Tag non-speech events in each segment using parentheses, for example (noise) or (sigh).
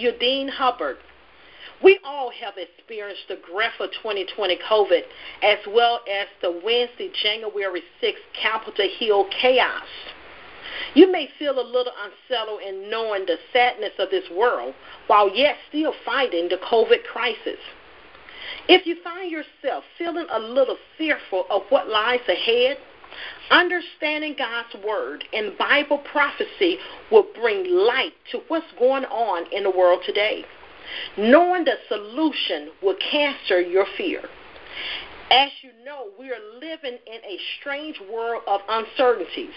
Show with Udine Hubbard. We all have experienced the grief of 2020 COVID as well as the Wednesday, January 6th Capitol Hill chaos. You may feel a little unsettled in knowing the sadness of this world while yet still fighting the COVID crisis. If you find yourself feeling a little fearful of what lies ahead, understanding God's word and Bible prophecy will bring light to what's going on in the world today. Knowing the solution will cancel your fear. As you know, we are living in a strange world of uncertainties.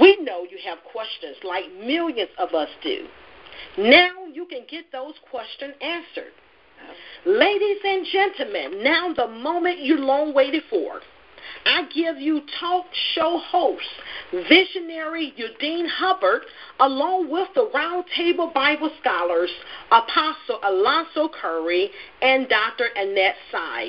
We know you have questions like millions of us do. Now you can get those questions answered. Ladies and gentlemen, now the moment you long waited for. I give you talk show host, visionary Udine Hubbard, along with the Roundtable Bible scholars, Apostle Alonzo Curry and Dr. Annette Sy.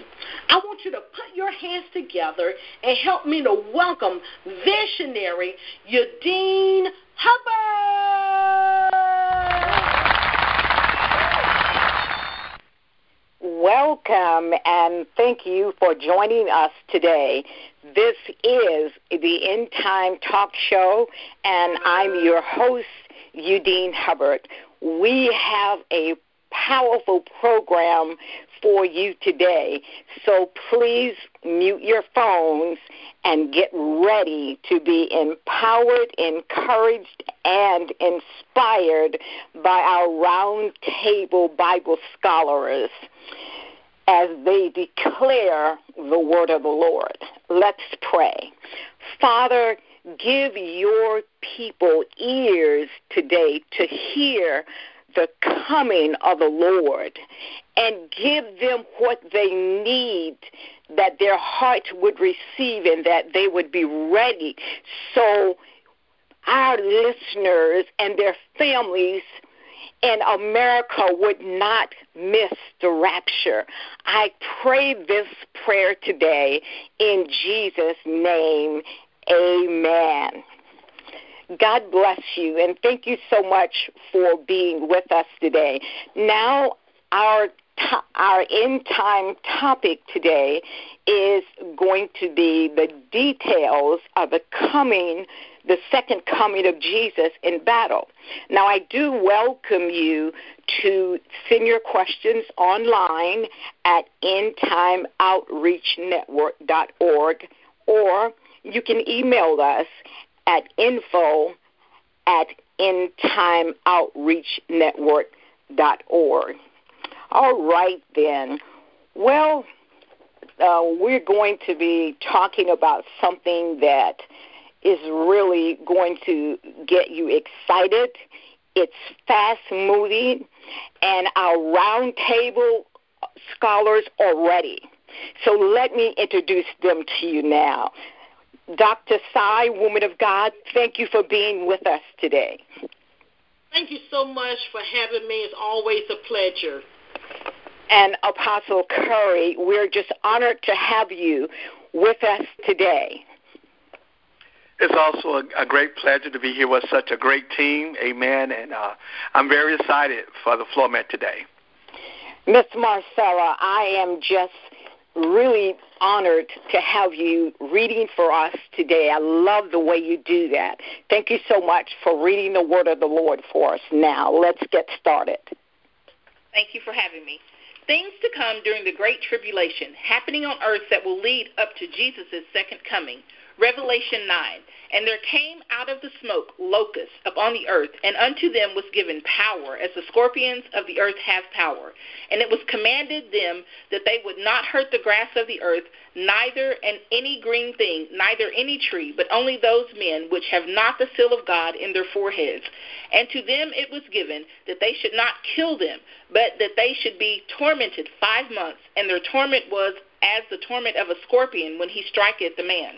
I want you to put your hands together and help me to welcome visionary Udine Hubbard. Welcome and thank you for joining us today. This is the End Time Talk Show, and I'm your host, Udine Hubbard. We have a powerful program for you today, so please mute your phones and get ready to be empowered, encouraged, and inspired by our roundtable Bible scholars as they declare the word of the Lord. Let's pray. Father, give your people ears today to hear the coming of the Lord and give them what they need that their hearts would receive and that they would be ready so our listeners and their families in America would not miss the rapture. I pray this prayer today in Jesus' name. Amen. God bless you, and thank you so much for being with us today. Now, our our end time topic today is going to be the details of the coming, the second coming of Jesus in battle. Now, I do welcome you to send your questions online at endtimeoutreachnetwork.org or you can email us at info at endtimeoutreachnetwork.org. All right, then. Well, uh, we're going to be talking about something that is really going to get you excited. It's fast moving, and our roundtable scholars are ready. So let me introduce them to you now. Dr. Sy, woman of God, thank you for being with us today. Thank you so much for having me. It's always a pleasure and Apostle Curry. We're just honored to have you with us today. It's also a, a great pleasure to be here with such a great team. Amen. And uh, I'm very excited for the format today. Miss Marcella, I am just really honored to have you reading for us today. I love the way you do that. Thank you so much for reading the word of the Lord for us. Now, let's get started. Thank you for having me things to come during the Great Tribulation happening on earth that will lead up to Jesus' second coming. Revelation 9. And there came out of the smoke locusts upon the earth, and unto them was given power, as the scorpions of the earth have power. And it was commanded them that they would not hurt the grass of the earth, neither any green thing, neither any tree, but only those men which have not the seal of God in their foreheads. And to them it was given that they should not kill them, but that they should be tormented five months, and their torment was as the torment of a scorpion when he striketh the man.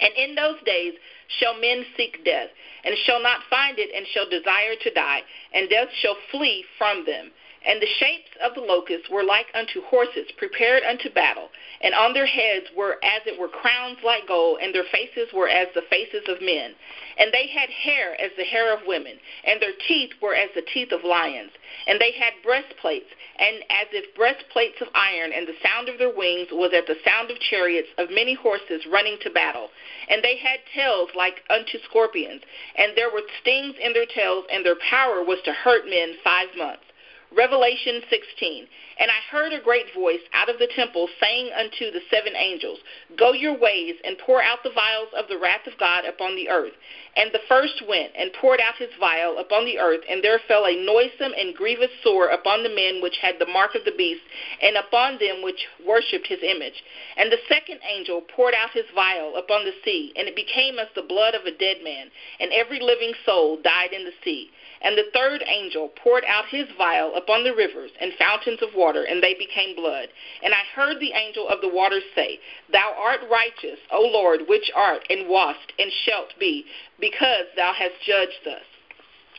And in those days shall men seek death, and shall not find it, and shall desire to die, and death shall flee from them. And the shapes of the locusts were like unto horses prepared unto battle, and on their heads were as it were crowns like gold, and their faces were as the faces of men. And they had hair as the hair of women, and their teeth were as the teeth of lions. And they had breastplates, and as if breastplates of iron, and the sound of their wings was as the sound of chariots of many horses running to battle. And they had tails like unto scorpions, and there were stings in their tails, and their power was to hurt men five months. Revelation 16. And I heard a great voice out of the temple saying unto the seven angels, Go your ways and pour out the vials of the wrath of God upon the earth. And the first went and poured out his vial upon the earth, and there fell a noisome and grievous sore upon the men which had the mark of the beast, and upon them which worshipped his image. And the second angel poured out his vial upon the sea, and it became as the blood of a dead man, and every living soul died in the sea. And the third angel poured out his vial upon the rivers and fountains of water, and they became blood. And I heard the angel of the waters say, Thou art righteous, O Lord, which art, and wast, and shalt be, because thou hast judged thus.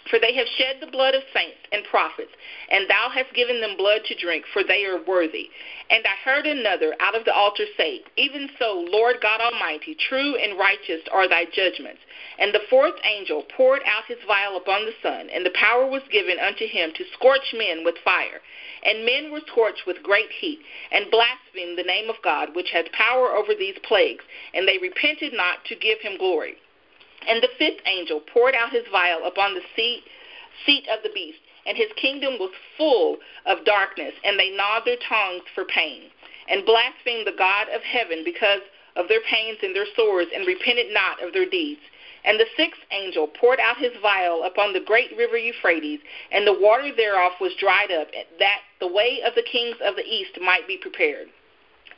For they have shed the blood of saints and prophets, and thou hast given them blood to drink, for they are worthy. And I heard another out of the altar say, Even so, Lord God Almighty, true and righteous are thy judgments. And the fourth angel poured out his vial upon the sun, and the power was given unto him to scorch men with fire. And men were scorched with great heat, and blasphemed the name of God, which had power over these plagues, and they repented not to give him glory. And the fifth angel poured out his vial upon the seat, seat of the beast, and his kingdom was full of darkness, and they gnawed their tongues for pain, and blasphemed the God of heaven because of their pains and their sores, and repented not of their deeds. And the sixth angel poured out his vial upon the great river Euphrates, and the water thereof was dried up, that the way of the kings of the east might be prepared.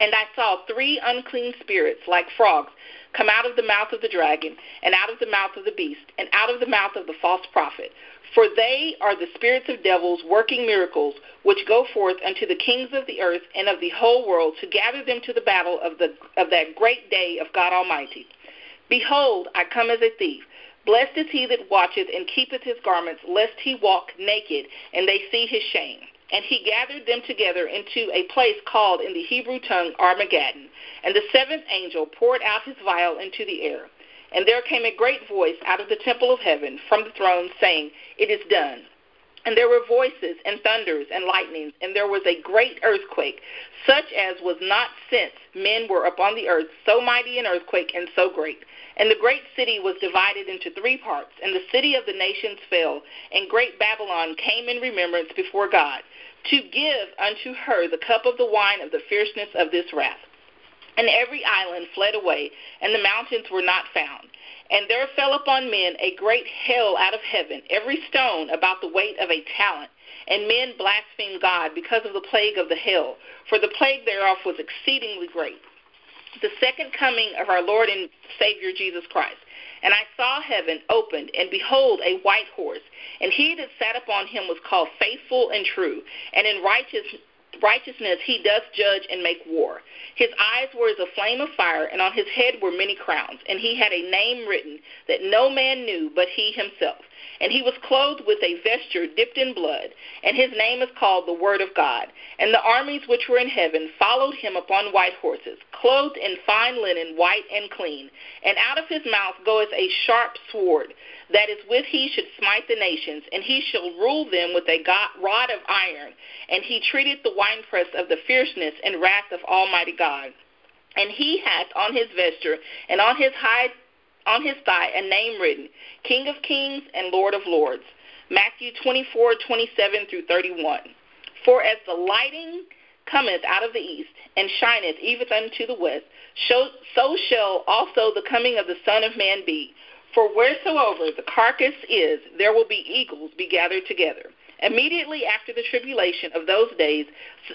And I saw three unclean spirits like frogs come out of the mouth of the dragon, and out of the mouth of the beast, and out of the mouth of the false prophet. For they are the spirits of devils working miracles, which go forth unto the kings of the earth and of the whole world to gather them to the battle of, the, of that great day of God Almighty. Behold, I come as a thief. Blessed is he that watcheth and keepeth his garments, lest he walk naked, and they see his shame. And he gathered them together into a place called in the Hebrew tongue Armageddon. And the seventh angel poured out his vial into the air. And there came a great voice out of the temple of heaven from the throne, saying, It is done. And there were voices and thunders and lightnings, and there was a great earthquake, such as was not since men were upon the earth, so mighty an earthquake and so great. And the great city was divided into three parts, and the city of the nations fell, and great Babylon came in remembrance before God, to give unto her the cup of the wine of the fierceness of this wrath. And every island fled away, and the mountains were not found. And there fell upon men a great hail out of heaven, every stone about the weight of a talent. And men blasphemed God because of the plague of the hail, for the plague thereof was exceedingly great the second coming of our Lord and Savior Jesus Christ. And I saw heaven opened, and behold, a white horse. And he that sat upon him was called faithful and true. And in righteous, righteousness he doth judge and make war. His eyes were as a flame of fire, and on his head were many crowns. And he had a name written that no man knew but he himself. And he was clothed with a vesture dipped in blood, and his name is called the Word of God. And the armies which were in heaven followed him upon white horses, clothed in fine linen, white and clean. And out of his mouth goeth a sharp sword, that is with he should smite the nations, and he shall rule them with a rod of iron. And he treated the winepress of the fierceness and wrath of Almighty God. And he hath on his vesture and on his high on his thigh a name written, King of Kings and Lord of Lords. Matthew 24, 27 through 31. For as the lighting cometh out of the east, and shineth even unto the west, so shall also the coming of the Son of Man be. For wheresoever the carcass is, there will be eagles be gathered together. Immediately after the tribulation of those days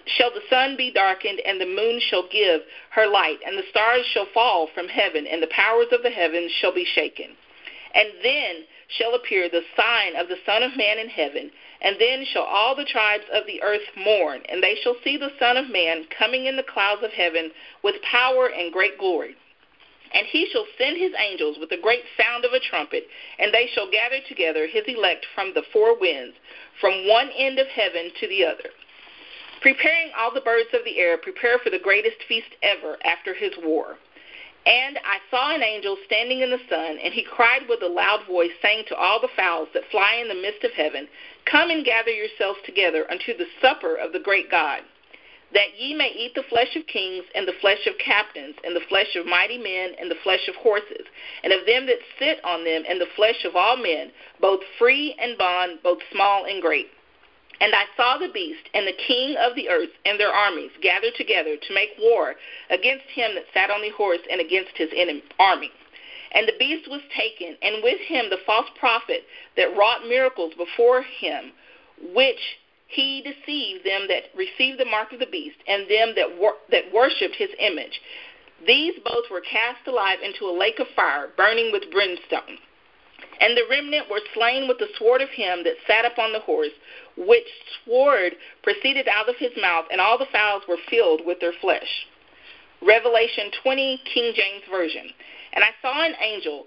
shall the sun be darkened, and the moon shall give her light, and the stars shall fall from heaven, and the powers of the heavens shall be shaken. And then shall appear the sign of the Son of Man in heaven, and then shall all the tribes of the earth mourn, and they shall see the Son of Man coming in the clouds of heaven with power and great glory. And he shall send his angels with a great sound of a trumpet, and they shall gather together his elect from the four winds, from one end of heaven to the other. Preparing all the birds of the air, prepare for the greatest feast ever after his war. And I saw an angel standing in the sun, and he cried with a loud voice, saying to all the fowls that fly in the midst of heaven, Come and gather yourselves together unto the supper of the great God that ye may eat the flesh of kings, and the flesh of captains, and the flesh of mighty men, and the flesh of horses, and of them that sit on them, and the flesh of all men, both free and bond, both small and great. And I saw the beast and the king of the earth and their armies gathered together to make war against him that sat on the horse and against his enemy, army. And the beast was taken, and with him the false prophet that wrought miracles before him, which he deceived them that received the mark of the beast and them that wor- that worshipped his image. These both were cast alive into a lake of fire, burning with brimstone. And the remnant were slain with the sword of him that sat upon the horse, which sword proceeded out of his mouth, and all the fowls were filled with their flesh. Revelation 20, King James Version. And I saw an angel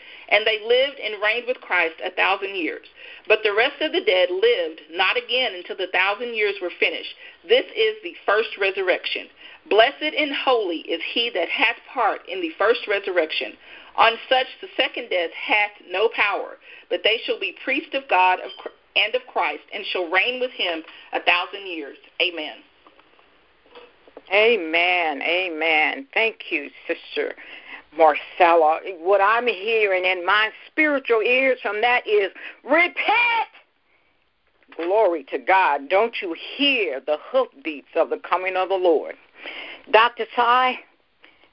And they lived and reigned with Christ a thousand years. But the rest of the dead lived not again until the thousand years were finished. This is the first resurrection. Blessed and holy is he that hath part in the first resurrection. On such the second death hath no power, but they shall be priests of God and of Christ, and shall reign with him a thousand years. Amen. Amen. Amen. Thank you, Sister Marcella. What I'm hearing in my spiritual ears from that is repent. Glory to God. Don't you hear the hoofbeats of the coming of the Lord? Dr. Sy,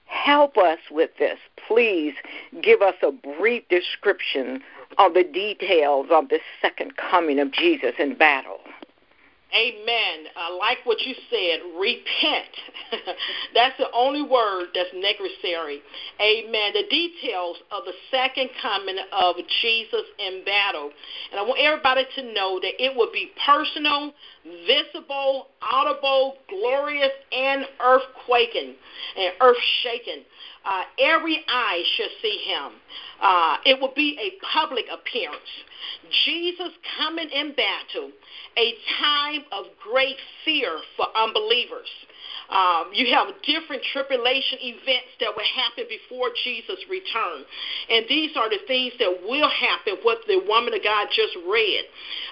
help us with this. Please give us a brief description of the details of the second coming of Jesus in battle. Amen. I like what you said. Repent. (laughs) that's the only word that's necessary. Amen. The details of the second coming of Jesus in battle. And I want everybody to know that it will be personal, visible, audible, glorious, and earthquaking and earth shaking. Uh, every eye shall see him. Uh, it will be a public appearance. Jesus coming in battle, a time of great fear for unbelievers. Um, you have different tribulation events that will happen before Jesus' return. And these are the things that will happen, what the woman of God just read.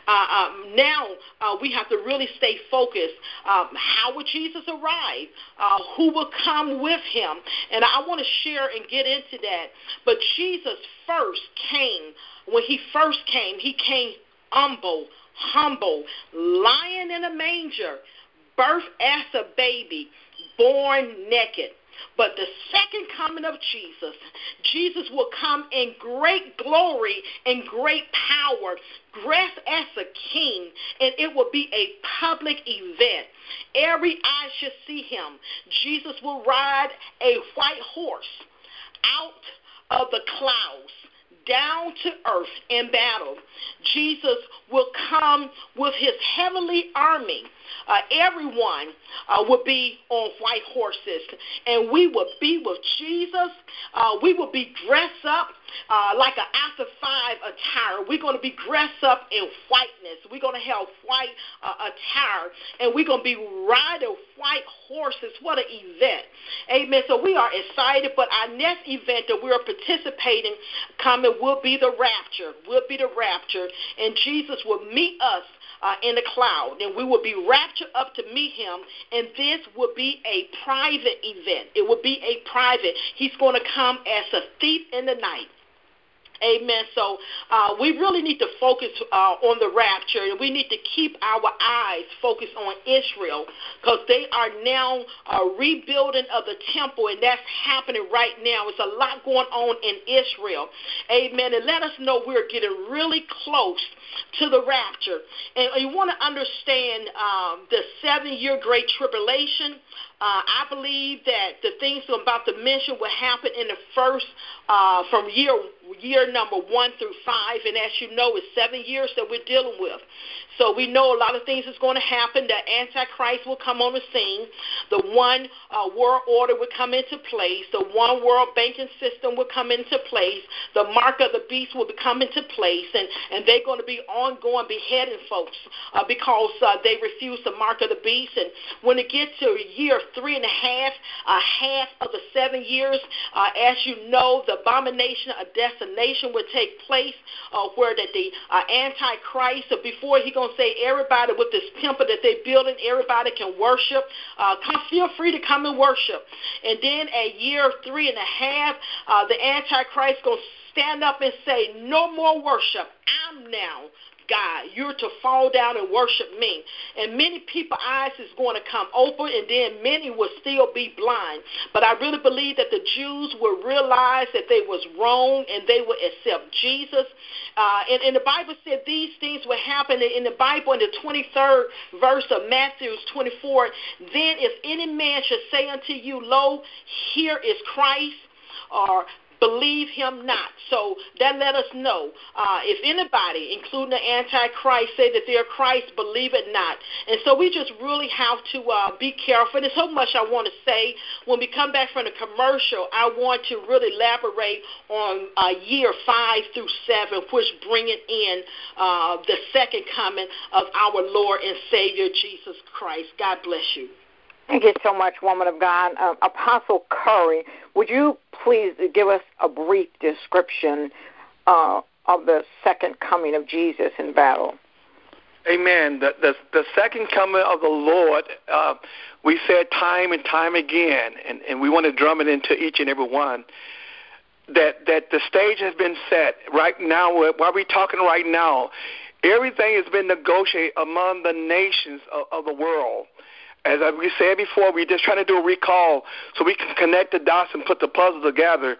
Uh, um, now uh, we have to really stay focused. Um, how will Jesus arrive? Uh, who will come with him? And I want to share and get into that. But Jesus first came, when he first came, he came humble, humble, lying in a manger birth as a baby, born naked. But the second coming of Jesus, Jesus will come in great glory and great power, dressed as a king, and it will be a public event. Every eye shall see him. Jesus will ride a white horse out of the clouds down to earth in battle. Jesus will come with his heavenly army uh, everyone uh, would be on white horses, and we will be with Jesus. Uh, we will be dressed up uh, like an after five attire. We're going to be dressed up in whiteness. We're going to have white uh, attire, and we're going to be riding white horses. What an event! Amen. So we are excited, but our next event that we're participating coming will be the rapture. Will be the rapture, and Jesus will meet us uh, in the cloud, and we will be raptured up to meet him, and this will be a private event. It will be a private. He's going to come as a thief in the night. Amen. So uh, we really need to focus uh, on the rapture, and we need to keep our eyes focused on Israel because they are now uh, rebuilding of the temple, and that's happening right now. It's a lot going on in Israel. Amen. And let us know we're getting really close to the rapture. And you want to understand um, the seven year great tribulation. Uh, I believe that the things I'm about to mention will happen in the first, uh, from year year number one through five, and as you know, it's seven years that we're dealing with. So we know a lot of things is going to happen. The Antichrist will come on the scene. The one uh, world order will come into place. The one world banking system will come into place. The mark of the beast will come into place, and, and they're going to be ongoing beheading folks uh, because uh, they refuse the mark of the beast. And when it gets to a year three and a half, uh, half of the seven years, uh, as you know, the abomination of destination will take place, uh, where that the uh, Antichrist, uh, before he going to say everybody with this temple that they're building, everybody can worship. Uh, come, feel free to come and worship. And then at year three and a half, uh, the Antichrist going to stand up and say, no more worship. I'm now God. You're to fall down and worship me. And many people's eyes is going to come open, and then many will still be blind. But I really believe that the Jews will realize that they was wrong, and they will accept Jesus. Uh, and, and the Bible said these things will happen in the Bible in the 23rd verse of Matthew 24. Then if any man should say unto you, Lo, here is Christ, or believe him not. So that let us know uh, if anybody, including the Antichrist, say that they're Christ, believe it not. And so we just really have to uh, be careful. There's so much I want to say. When we come back from the commercial, I want to really elaborate on uh, year five through seven, which bringing in uh, the second coming of our Lord and Savior Jesus Christ. God bless you. Thank you so much, woman of God. Uh, Apostle Curry, would you please give us a brief description uh, of the second coming of Jesus in battle? Amen. The, the, the second coming of the Lord, uh, we said time and time again, and, and we want to drum it into each and every one, that, that the stage has been set. Right now, while we're talking right now, everything has been negotiated among the nations of, of the world as we said before, we're just trying to do a recall so we can connect the dots and put the puzzle together.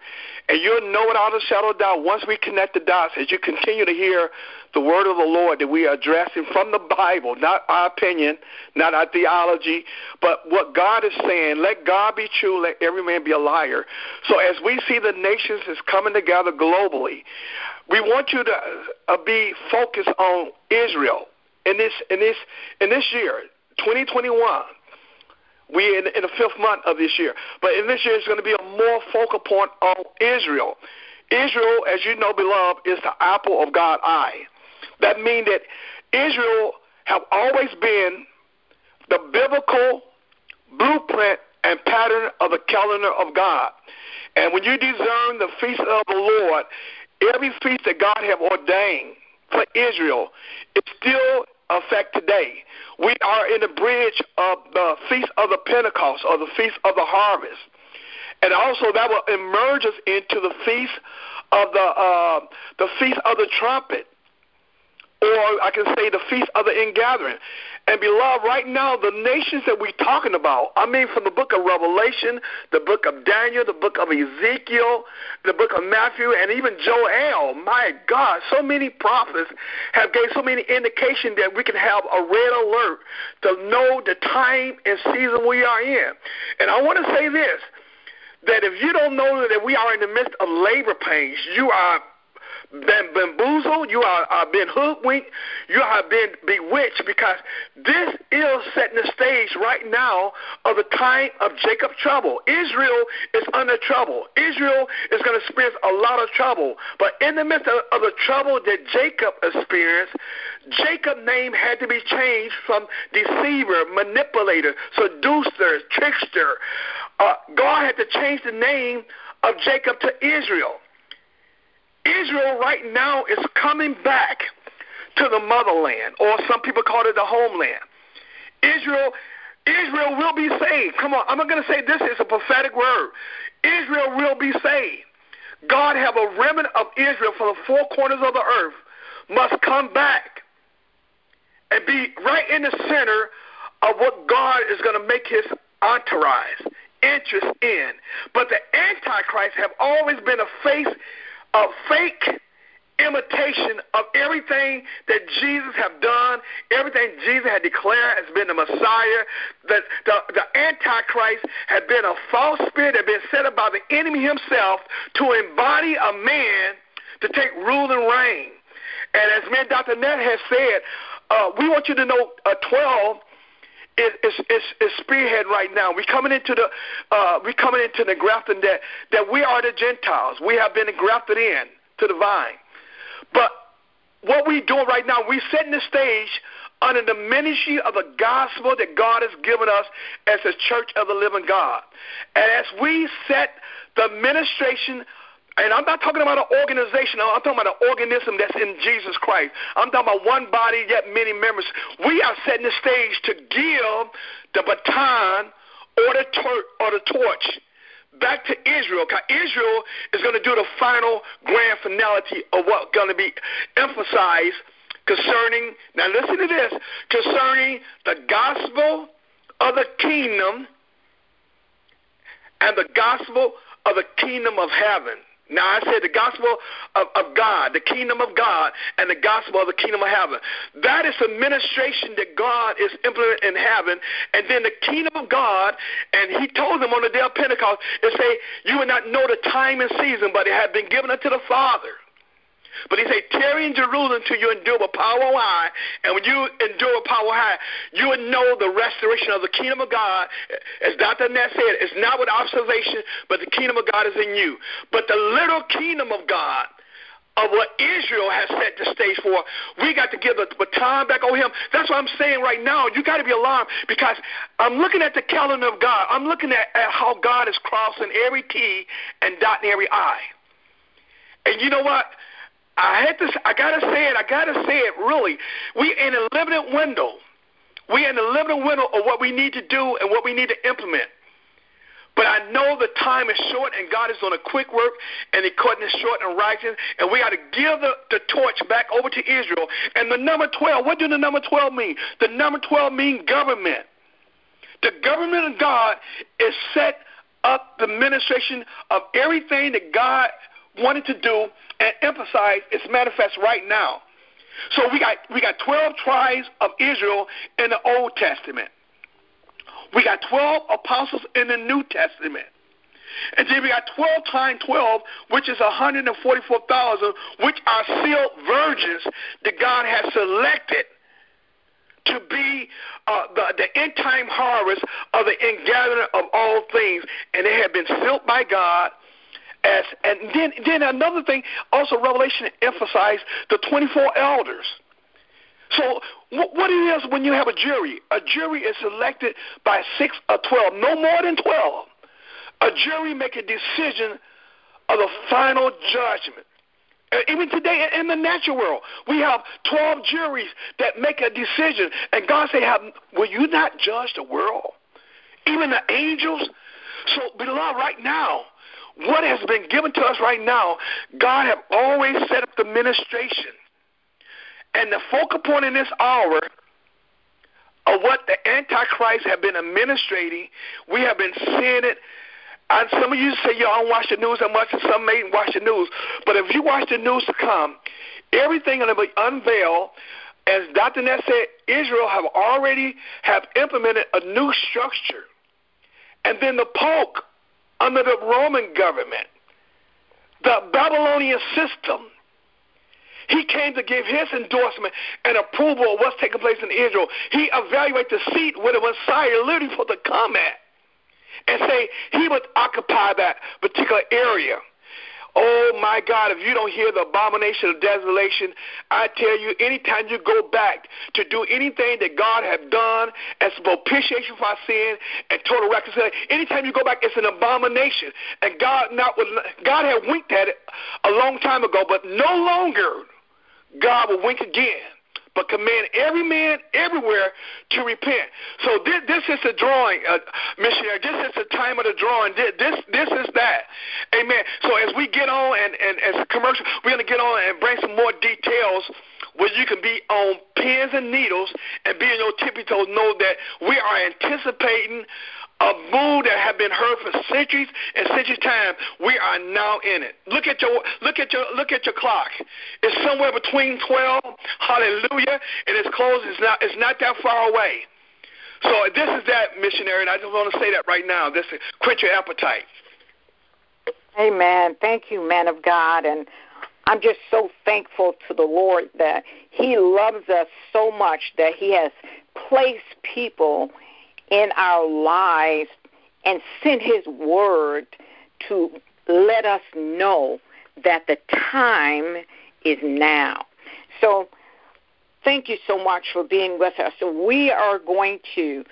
And you'll know without a shadow of doubt, once we connect the dots, as you continue to hear the word of the Lord that we are addressing from the Bible, not our opinion, not our theology, but what God is saying. Let God be true, let every man be a liar. So as we see the nations is coming together globally, we want you to uh, be focused on Israel in this in this in this year, 2021 we in, in the fifth month of this year. But in this year, it's going to be a more focal point on Israel. Israel, as you know, beloved, is the apple of God's eye. That means that Israel have always been the biblical blueprint and pattern of the calendar of God. And when you discern the feast of the Lord, every feast that God have ordained for Israel is still effect today. We are in the bridge of the Feast of the Pentecost or the Feast of the Harvest. And also that will emerge us into the Feast of the uh, the Feast of the Trumpet or I can say the feast of the ingathering. And beloved, right now, the nations that we're talking about, I mean from the book of Revelation, the book of Daniel, the book of Ezekiel, the book of Matthew, and even Joel, my God, so many prophets have gave so many indication that we can have a red alert to know the time and season we are in. And I want to say this, that if you don't know that we are in the midst of labor pains, you are been bamboozled, you are, are been hoodwinked, you have been bewitched because this is setting the stage right now of the time of Jacob's trouble. Israel is under trouble. Israel is going to experience a lot of trouble. But in the midst of, of the trouble that Jacob experienced, Jacob's name had to be changed from deceiver, manipulator, seducer, trickster. Uh, God had to change the name of Jacob to Israel. Israel right now is coming back to the motherland, or some people call it the homeland. Israel, Israel will be saved. Come on, I'm not going to say this is a prophetic word. Israel will be saved. God have a remnant of Israel from the four corners of the earth must come back and be right in the center of what God is going to make his entourage interest in. But the Antichrist have always been a face of fake imitation of everything that Jesus have done, everything Jesus had declared as being the Messiah. That the, the Antichrist had been a false spirit that had been set up by the enemy himself to embody a man to take rule and reign. And as man Dr. Nett has said, uh, we want you to know uh, 12 is, is, is, is spearhead right now. We're coming into the uh, we coming into the grafting that that we are the Gentiles. We have been grafted in to the vine. But what we doing right now, we setting the stage under the ministry of the gospel that God has given us as a church of the living God. And as we set the administration and I'm not talking about an organization. I'm talking about an organism that's in Jesus Christ. I'm talking about one body, yet many members. We are setting the stage to give the baton or the, tor- or the torch back to Israel. Because Israel is going to do the final grand finality of what's going to be emphasized concerning, now listen to this, concerning the gospel of the kingdom and the gospel of the kingdom of heaven. Now I said the gospel of, of God, the kingdom of God, and the gospel of the kingdom of heaven. That is the ministration that God is implementing in heaven. And then the kingdom of God, and he told them on the day of Pentecost, it say, you would not know the time and season, but it had been given unto the Father. But he said, tarry in Jerusalem till you endure with power high. And when you endure with power high, you would know the restoration of the kingdom of God. As Dr. Nett said, it's not with observation, but the kingdom of God is in you. But the little kingdom of God of what Israel has set the stage for. We got to give the baton back over him. That's what I'm saying right now. You got to be alarmed because I'm looking at the calendar of God. I'm looking at, at how God is crossing every T and dotting every I. And you know what? I had to. I gotta say it. I gotta say it. Really, we in a limited window. We in a limited window of what we need to do and what we need to implement. But I know the time is short, and God is on a quick work, and the curtain is short and rising, and we got to give the, the torch back over to Israel. And the number 12, what do the number 12 mean? The number 12 mean government. The government of God is set up the administration of everything that God wanted to do and emphasize its manifest right now. So we got we got 12 tribes of Israel in the Old Testament. We got 12 apostles in the New Testament. And then we got 12 times 12, which is 144,000, which are sealed virgins that God has selected to be uh, the, the end time harvest of the ingathering of all things. And they have been sealed by God as and then then another thing also Revelation emphasized the 24 elders. So what it is when you have a jury? A jury is selected by six or twelve, no more than twelve. A jury make a decision of the final judgment. Even today in the natural world, we have 12 juries that make a decision. And God say, will you not judge the world? Even the angels? So, beloved, right now, what has been given to us right now, God have always set up the ministration. And the focal point in this hour of what the Antichrist have been administrating, we have been seeing it. And some of you say, I don't watch the news that much, and some may watch the news. But if you watch the news to come, everything to be unveiled. As Dr. Nett said, Israel have already have implemented a new structure. And then the Pope under the Roman government, the Babylonian system. He came to give his endorsement and approval of what's taking place in Israel. He evaluated the seat where the Messiah literally for to come at and say he would occupy that particular area. Oh my God, if you don't hear the abomination of desolation, I tell you, anytime you go back to do anything that God has done as propitiation for our sin and total reconciliation, anytime you go back, it's an abomination. And God not God had winked at it a long time ago, but no longer God will wink again. But command every man everywhere to repent. So this, this is a drawing, uh, missionary. This is the time of the drawing. This, this, this is that. Amen. So as we get on and, and as a commercial, we're going to get on and bring some more details where you can be on pins and needles and be on your tippy toes, know that we are anticipating a mood that have been heard for centuries and centuries time. We are now in it. Look at your look at your look at your clock. It's somewhere between twelve, hallelujah, and it's close. It's not it's not that far away. So this is that missionary, and I just want to say that right now. This is quench your appetite. Amen. Thank you, man of God, and I'm just so thankful to the Lord that He loves us so much that He has placed people in our lives and sent His word to let us know that the time is now. So, thank you so much for being with us. We are going to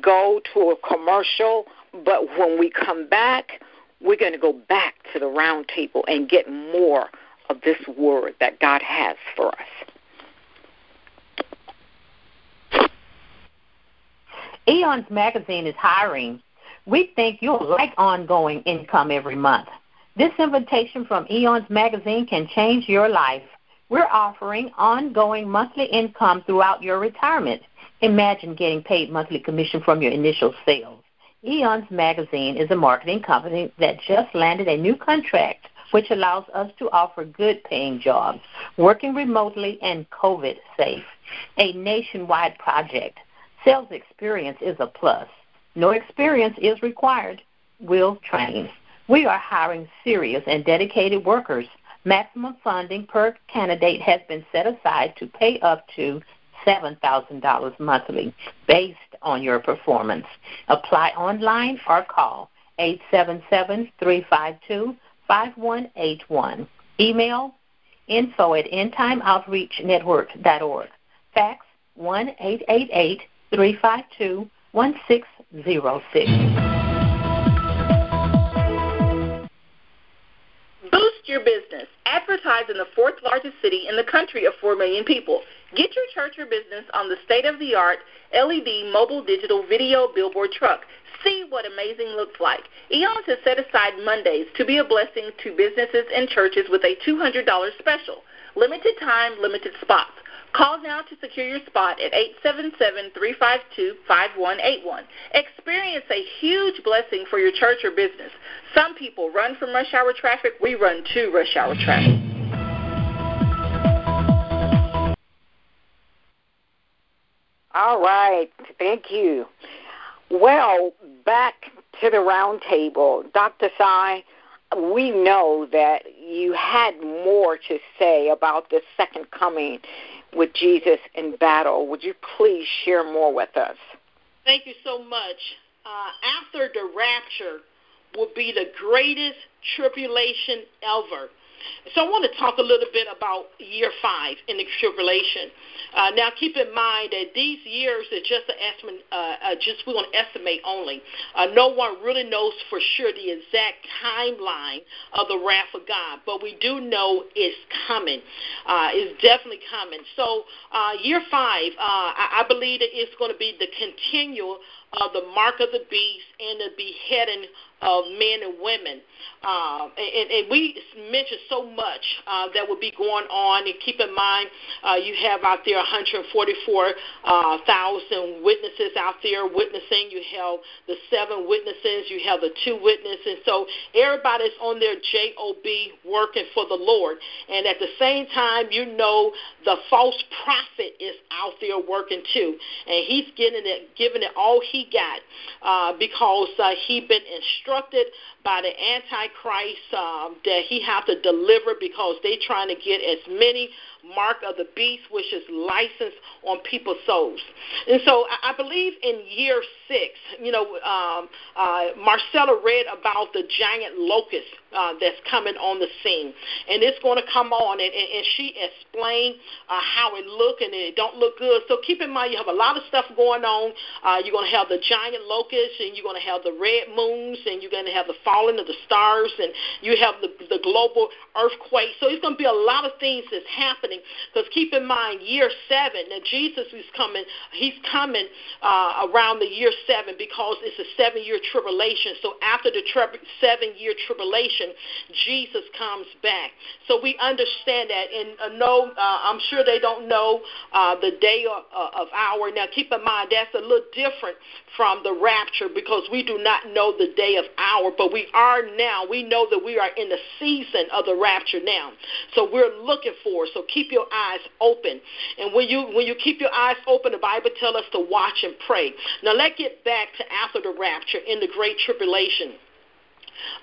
go to a commercial, but when we come back, we're going to go back to the round table and get more of this word that God has for us. Eons Magazine is hiring. We think you'll like ongoing income every month. This invitation from Eons Magazine can change your life. We're offering ongoing monthly income throughout your retirement. Imagine getting paid monthly commission from your initial sales. Eons Magazine is a marketing company that just landed a new contract which allows us to offer good paying jobs, working remotely and COVID safe. A nationwide project. Sales experience is a plus. No experience is required. We'll train. We are hiring serious and dedicated workers. Maximum funding per candidate has been set aside to pay up to $7,000 monthly based on your performance. Apply online or call 877-352-5181. Email info at endtimeoutreachnetwork.org. Fax 1-888-352-1606. Boost your business. Advertise in the fourth largest city in the country of 4 million people. Get your church or business on the state of the art LED mobile digital video billboard truck. See what amazing looks like. Eons has set aside Mondays to be a blessing to businesses and churches with a $200 special. Limited time, limited spots. Call now to secure your spot at 877-352-5181. Experience a huge blessing for your church or business. Some people run from rush hour traffic. We run to rush hour traffic. All right. Thank you. Well, back to the roundtable. Dr. Sy, we know that you had more to say about the second coming with Jesus in battle. Would you please share more with us? Thank you so much. Uh, after the rapture will be the greatest tribulation ever. So I want to talk a little bit about year five in the tribulation. Uh, now, keep in mind that these years are just an estimate. Uh, uh, just we're going to estimate only. Uh, no one really knows for sure the exact timeline of the wrath of God, but we do know it's coming. Uh, it's definitely coming. So, uh, year five, I, I believe that it's going to be the continual of the mark of the beast and the beheading of men and women. Uh, and, and we mentioned so much uh, that would be going on. And keep in mind, uh, you have out there 144,000 uh, witnesses out there witnessing. You have the seven witnesses. You have the two witnesses. So everybody's on their job working for the Lord. And at the same time, you know the false prophet is out there working too, and he's getting it, giving it all he got uh, because uh, he been instructed by the Antichrist um, that he have to deliver because they trying to get as many mark of the beast, which is licensed on people's souls. And so I, believe in year six, you know, um, uh, Marcella read about the giant locust uh, that's coming on the scene, and it's going to come on, and, and, and she explained uh, how it look, and it don't look good. So keep in mind, you have a lot of stuff going on. Uh, you're going to have the giant locust, and you're going to have the red moons, and you're going to have the falling of the stars, and you have the the global earthquake. So it's going to be a lot of things that's happening happening. Because keep in mind, year seven, Now Jesus is coming, he's coming uh, around the year seven because it's a seven year tribulation. So after the tri- seven year tribulation, Jesus comes back. So we understand that. And uh, no, uh, I'm sure they don't know uh, the day or, uh, of hour. Now, keep in mind, that's a little different from the rapture because we do not know the day of hour, but we are now. We know that we are in the season of the rapture now. So we're looking for. So keep your eyes open. And when you when you keep your eyes open, the Bible tells us to watch and pray. Now let's get back to after the rapture in the great tribulation.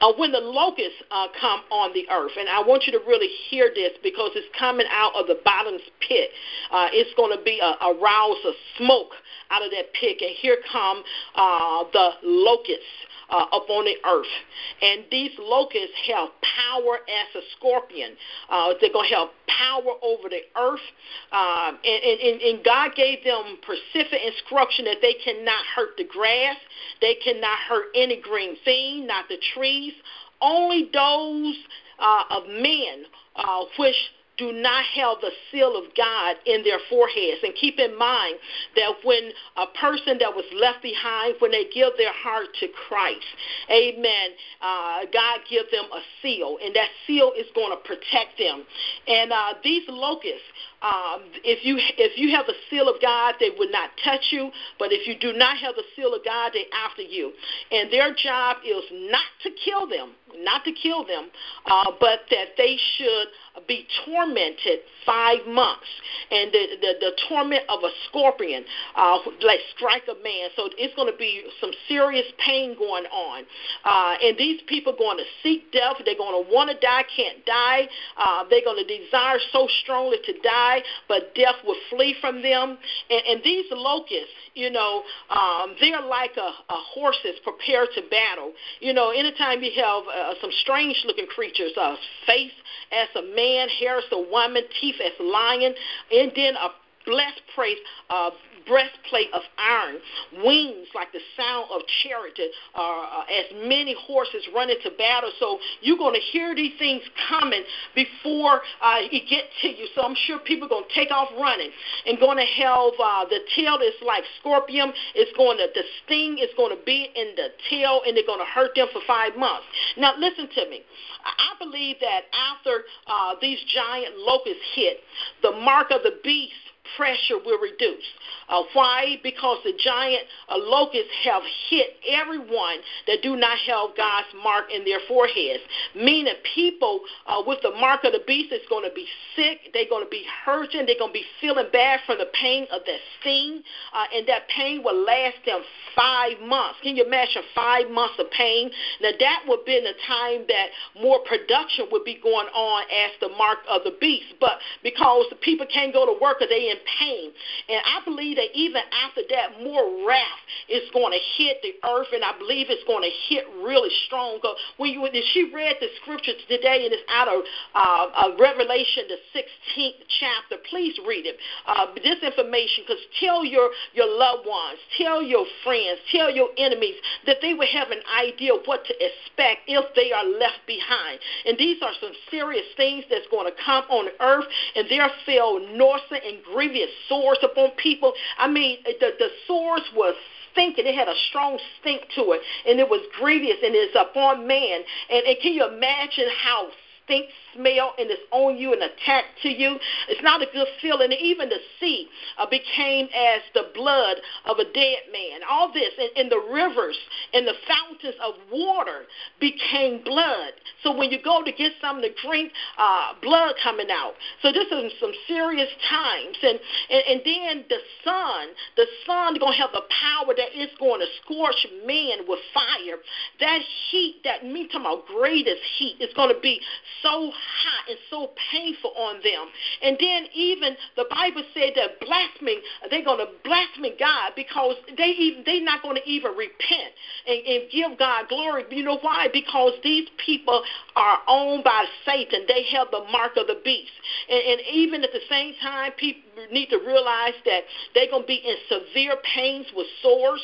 Uh, when the locusts uh, come on the earth, and I want you to really hear this because it's coming out of the bottom's pit. Uh, it's going to be a, a rouse of smoke out of that pit, and here come uh, the locusts uh, upon the earth. And these locusts have power as a scorpion. Uh, they're going to have power over the earth. Um, and, and, and God gave them specific instruction that they cannot hurt the grass, they cannot hurt any green thing, not the trees. Only those uh, of men uh, which do not have the seal of God in their foreheads. And keep in mind that when a person that was left behind, when they give their heart to Christ, amen, uh, God gives them a seal, and that seal is going to protect them. And uh, these locusts, um, if you if you have the seal of God, they would not touch you. But if you do not have the seal of God, they after you. And their job is not to kill them, not to kill them, uh, but that they should be tormented five months. And the, the, the torment of a scorpion, uh, like strike a man. So it's going to be some serious pain going on. Uh, and these people are going to seek death. They're going to want to die, can't die. Uh, they're going to desire so strongly to die, but death will flee from them. And, and these locusts, you know, um, they're like a, a horses prepared to battle. You know, anytime you have uh, some strange looking creatures, uh, face as a man, hair as a woman, teeth as lion, and then a blessed praise, uh, breastplate of iron, wings like the sound of chariot, uh, uh, as many horses run into battle. So you're going to hear these things coming before uh, it get to you. So I'm sure people are going to take off running and going to have uh, the tail is like scorpion. It's going to the sting is going to be in the tail, and they're going to hurt them for five months. Now listen to me. I believe that after uh, these giant locusts hit, the mark of the beast pressure will reduce. Uh, why? Because the giant uh, locusts have hit everyone that do not have God's mark in their foreheads. Meaning, people uh, with the mark of the beast is going to be sick. They're going to be hurting. They're going to be feeling bad from the pain of that sting, uh, and that pain will last them five months. Can you imagine five months of pain? Now, that would be the time that more production would be going on as the mark of the beast. But because the people can't go to work, or they in pain, and I believe that even after that, more wrath is going to hit the earth, and I believe it's going to hit really strong. When, you, when she read the scripture today, and it's out of uh, Revelation, the 16th chapter, please read it. Uh, this information, because tell your, your loved ones, tell your friends, tell your enemies that they will have an idea what to expect if they are left behind. And these are some serious things that's going to come on earth, and there fell noisome and grievous sores upon people. I mean, the, the sores was stinking. It had a strong stink to it, and it was grievous, and it's upon man. And, and can you imagine how stink smell and it's on you and attached to you. It's not a good feeling. Even the sea uh, became as the blood of a dead man. All this and, and the rivers and the fountains of water became blood. So when you go to get something to drink, uh, blood coming out. So this is some serious times. And, and, and then the sun, the sun going to have the power that it's going to scorch man with fire. That heat, that me talking about greatest heat, is going to be so hot and so painful on them. And then even the Bible said that blasphemy, they're going to blaspheme God because they even they're not going to even repent and, and give God glory. You know why? Because these people are owned by Satan. They have the mark of the beast. And, and even at the same time, people need to realize that they're going to be in severe pains with sores.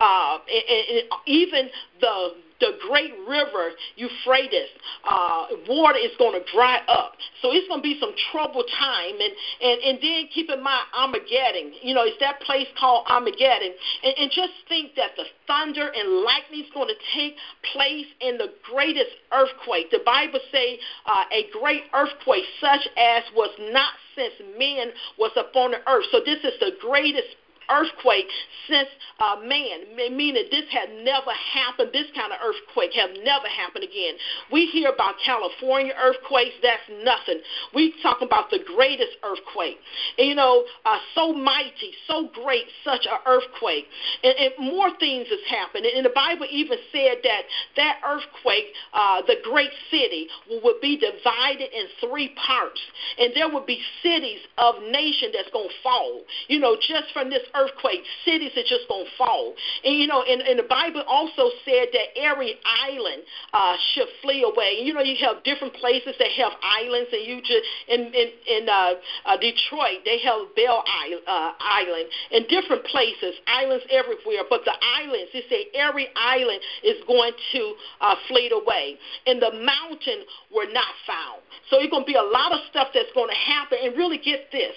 Uh, and, and even the the great river Euphrates, uh, water is going to dry up. So it's going to be some troubled time. And, and, and then keep in mind Armageddon. You know, it's that place called Armageddon. And, and just think that the thunder and lightning is going to take place in the greatest earthquake. The Bible say uh, a great earthquake such as was not since men was upon the earth. So this is the greatest earthquake since uh, man, meaning this had never happened. This kind of earthquake have never happened again. We hear about California earthquakes. That's nothing. We talk about the greatest earthquake. And, you know, uh, so mighty, so great, such an earthquake. And, and more things has happened. And the Bible even said that that earthquake, uh, the great city, would be divided in three parts. And there would be cities of nation that's going to fall. You know, just from this earthquake, cities are just going to fall. And, you know, and, and the Bible also said that every island uh, should flee away. You know, you have different places that have islands, and you just, in, in, in uh, uh, Detroit, they have Belle uh, Island. In different places, islands everywhere, but the islands, they say every island is going to uh, flee away. And the mountain were not found. So it's going to be a lot of stuff that's going to happen. And really get this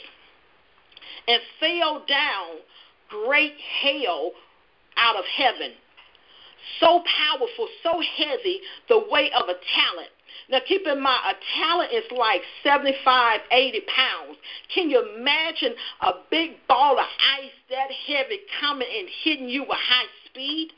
and fell down great hail out of heaven. So powerful, so heavy, the weight of a talent. Now, keep in mind, a talent is like 75, 80 pounds. Can you imagine a big ball of ice that heavy coming and hitting you with high speed?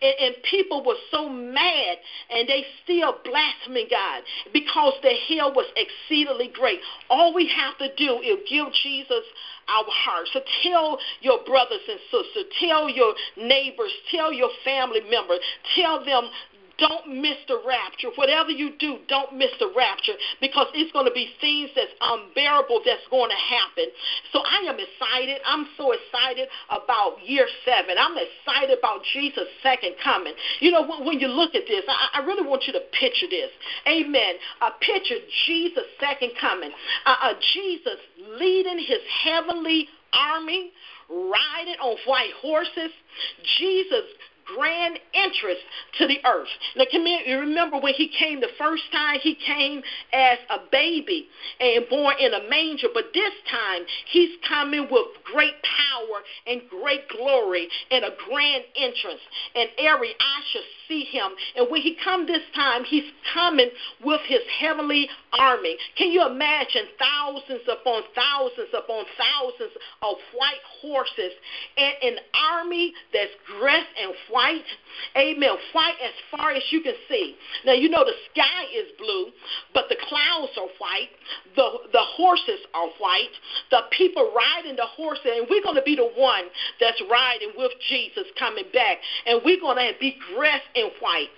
And, and people were so mad, and they still blaspheming God because the hell was exceedingly great. All we have to do is give Jesus our hearts. So tell your brothers and sisters, tell your neighbors, tell your family members, tell them don't miss the rapture. Whatever you do, don't miss the rapture because it's going to be things that's unbearable that's going to happen. So I am excited. I'm so excited about year seven. I'm excited about Jesus' second coming. You know, when, you look at this, I, really want you to picture this. Amen. Uh, picture Jesus' second coming. Uh, Jesus leading his heavenly army, riding on white horses. Jesus grand entrance to the earth. Now, remember when he came the first time, he came as a baby and born in a manger, but this time he's coming with great power and great glory and a grand entrance. And every eye shall see him. And when he come this time, he's coming with his heavenly army. Can you imagine thousands upon thousands upon thousands of white horses and an army that's dressed in white? Amen. White as far as you can see. Now you know the sky is blue, but the clouds are white. The the horses are white. The people riding the horses, and we're going to be the one that's riding with Jesus coming back, and we're going to be dressed in white.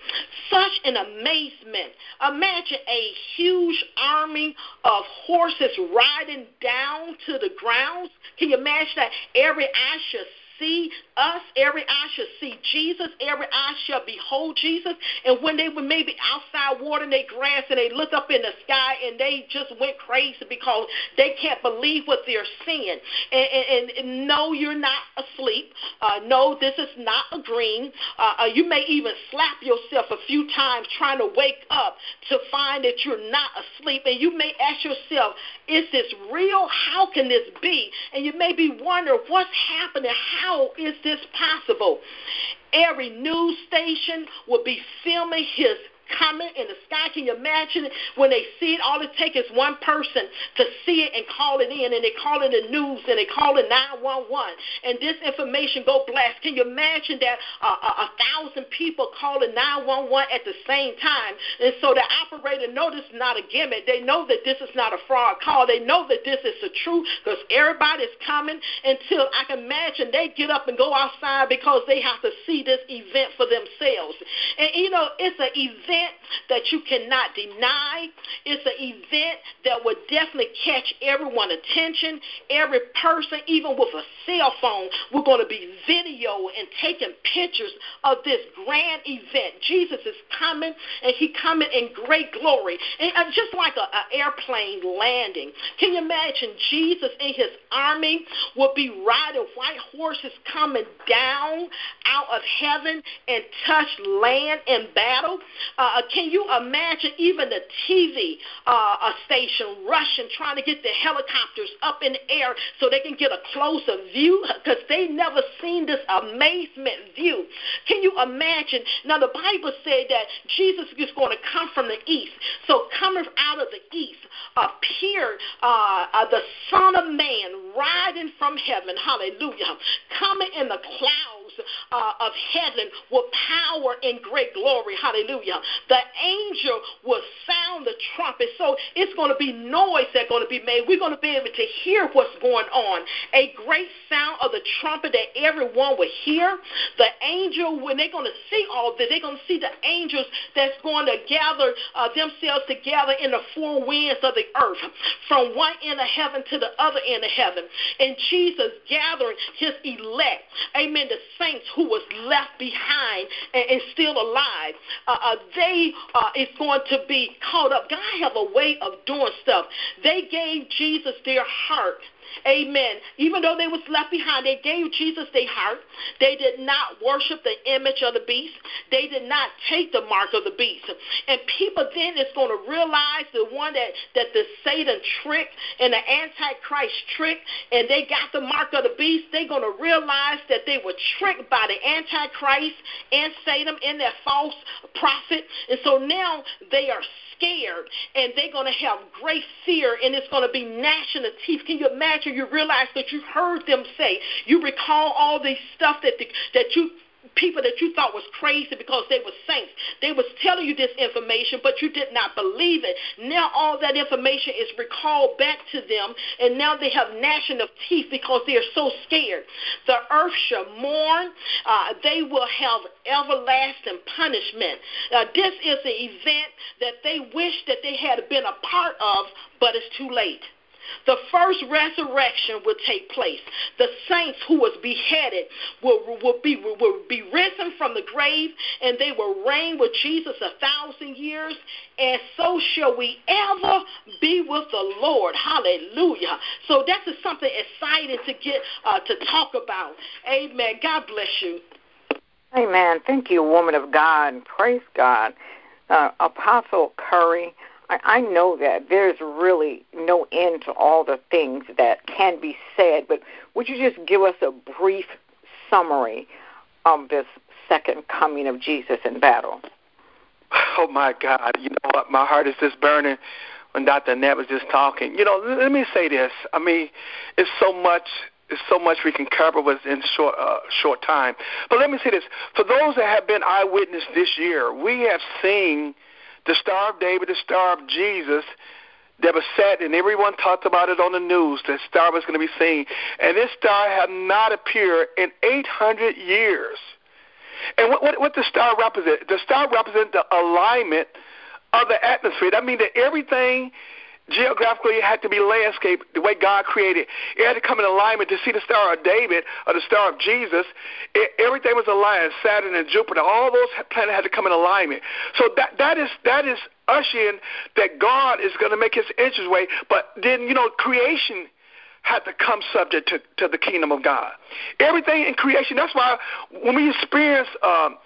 Such an amazement. Imagine a huge army of horses riding down to the grounds. Can you imagine that? Every eye should see us, every eye shall see Jesus, every eye shall behold Jesus. And when they were maybe outside watering their grass and they look up in the sky and they just went crazy because they can't believe what they're seeing. And, and, and no, you're not asleep. Uh, no, this is not a dream. Uh, uh, you may even slap yourself a few times trying to wake up to find that you're not asleep. And you may ask yourself, is this real? How can this be? And you may be wondering, what's happening? How is this possible? Every news station will be filming his coming in the sky. Can you imagine when they see it? All it takes is one person to see it and call it in, and they call it the news, and they call it 911, and this information go blast. Can you imagine that uh, a, a thousand people calling 911 at the same time? And so the operator know this is not a gimmick. They know that this is not a fraud call. They know that this is the truth because everybody's coming until I can imagine they get up and go outside because they have to see this event for themselves. And you know, it's an event event that you cannot deny. It's an event that will definitely catch everyone's attention. Every person, even with a cell phone, we're going to be video and taking pictures of this grand event. Jesus is coming, and he coming in great glory. And uh, just like an airplane landing. Can you imagine Jesus and his army will be riding white horses coming down out of heaven and touch land in battle? Uh, can you imagine even the TV uh, station rushing, trying to get the helicopters up in the air so they can get a closer view? Because they never seen this amazement view. Can you imagine? Now, the Bible said that Jesus is going to come from the east. So, coming out of the east appeared uh, uh, the Son of Man riding from heaven. Hallelujah. Coming in the clouds uh, of heaven with power and great glory. Hallelujah. The angel will sound the trumpet. So it's going to be noise that's going to be made. We're going to be able to hear what's going on. A great sound of the trumpet that everyone will hear. The angel, when they're going to see all this, they're going to see the angels that's going to gather uh, themselves together in the four winds of the earth, from one end of heaven to the other end of heaven. And Jesus gathering his elect. Amen. The saints who was left behind and, and still alive, uh, uh, they uh, is going to be caught up. God have a way of doing stuff. They gave Jesus their heart Amen. Even though they was left behind, they gave Jesus their heart. They did not worship the image of the beast. They did not take the mark of the beast. And people then is going to realize the one that, that the Satan tricked and the Antichrist tricked, and they got the mark of the beast, they're going to realize that they were tricked by the Antichrist and Satan and their false prophet. And so now they are scared and they're going to have great fear and it's going to be gnashing of teeth. Can you imagine? You realize that you heard them say, you recall all these stuff that the, that you people that you thought was crazy because they were saints. They was telling you this information, but you did not believe it. Now all that information is recalled back to them, and now they have gnashing of teeth because they are so scared. The earth shall mourn. Uh, they will have everlasting punishment. Uh, this is an event that they wish that they had been a part of, but it's too late. The first resurrection will take place. The saints who was beheaded will, will, be, will be risen from the grave, and they will reign with Jesus a thousand years, and so shall we ever be with the Lord. Hallelujah. So that is something exciting to get uh, to talk about. Amen. God bless you. Amen. Thank you, woman of God. Praise God. Uh, Apostle Curry, I, I know that there's really no end to all the things that can be said, but would you just give us a brief summary of this second coming of Jesus in battle? (sighs) Oh my God! You know what? My heart is just burning when Dr. Nett was just talking. You know, let me say this. I mean, it's so much. It's so much we can cover within short uh, short time. But let me say this: for those that have been eyewitness this year, we have seen the Star of David, the Star of Jesus, that was set, and everyone talked about it on the news. That star was going to be seen, and this star had not appeared in 800 years. And what, what, what the star represent? The star represents the alignment of the atmosphere. That means that everything geographically it had to be landscape the way God created. It had to come in alignment to see the Star of David or the Star of Jesus. It, everything was aligned. Saturn and Jupiter, all those planets had to come in alignment. So that that is that is ushering that God is going to make His entrance way. But then you know creation had to come subject to, to the kingdom of God. Everything in creation. That's why when we experience. Um,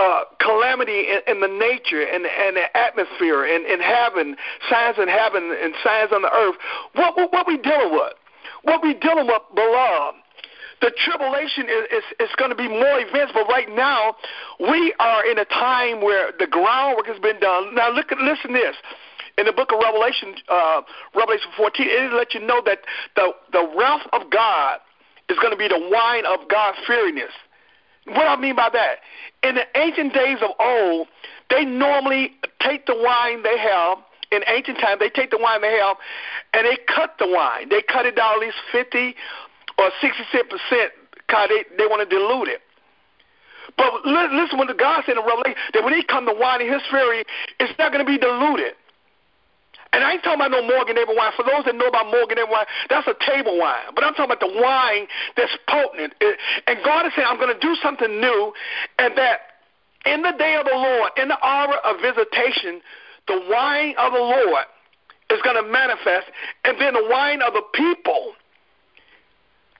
uh, calamity in, in the nature and, and the atmosphere and in heaven, signs in heaven and signs on the earth. What what, what we dealing with? What we dealing with, beloved? The tribulation is, is, is going to be more events, but right now we are in a time where the groundwork has been done. Now look listen this in the book of Revelation, uh, Revelation 14, it let you know that the the wrath of God is going to be the wine of God's fierceness. What I mean by that? In the ancient days of old, they normally take the wine they have. In ancient times, they take the wine they have, and they cut the wine. They cut it down at least fifty or sixty percent because they they want to dilute it. But listen, the God said in Revelation that when He come to wine in His fury, it's not going to be diluted. And I ain't talking about no Morgan Neighbor wine. For those that know about Morgan Neighbor wine, that's a table wine. But I'm talking about the wine that's potent. And God is saying, I'm going to do something new, and that in the day of the Lord, in the hour of visitation, the wine of the Lord is going to manifest, and then the wine of the people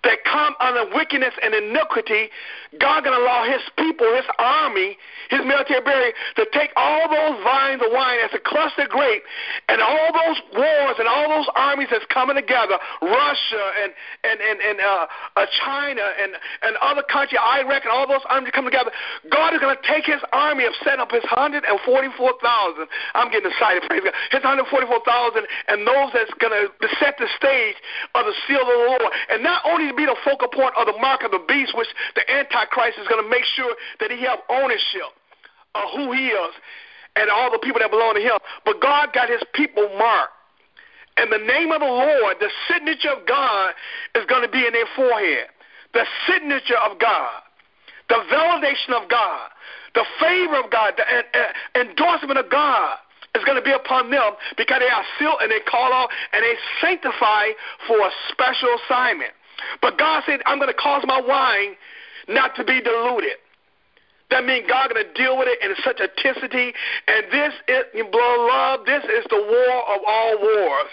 that come under wickedness and iniquity, God going to allow his people, his army, his military barrier to take all those vines of wine as a cluster grape and all those wars and all those armies that's coming together, Russia and and and, and uh, uh, China and and other countries, Iraq and all those armies come together. God is going to take his army of setting up his 144,000. I'm getting excited, praise God. His 144,000 and those that's going to set the stage of the seal of the Lord. And not only to be the focal point of the mark of the beast, which the Antichrist is going to make sure that he have ownership of who he is and all the people that belong to him. But God got his people marked. And the name of the Lord, the signature of God, is going to be in their forehead. The signature of God, the validation of God, the favor of God, the endorsement of God is going to be upon them because they are sealed and they call out and they sanctify for a special assignment. But God said, I'm going to cause my wine not to be diluted. That means God going to deal with it in such intensity. And this is, love, this is the war of all wars.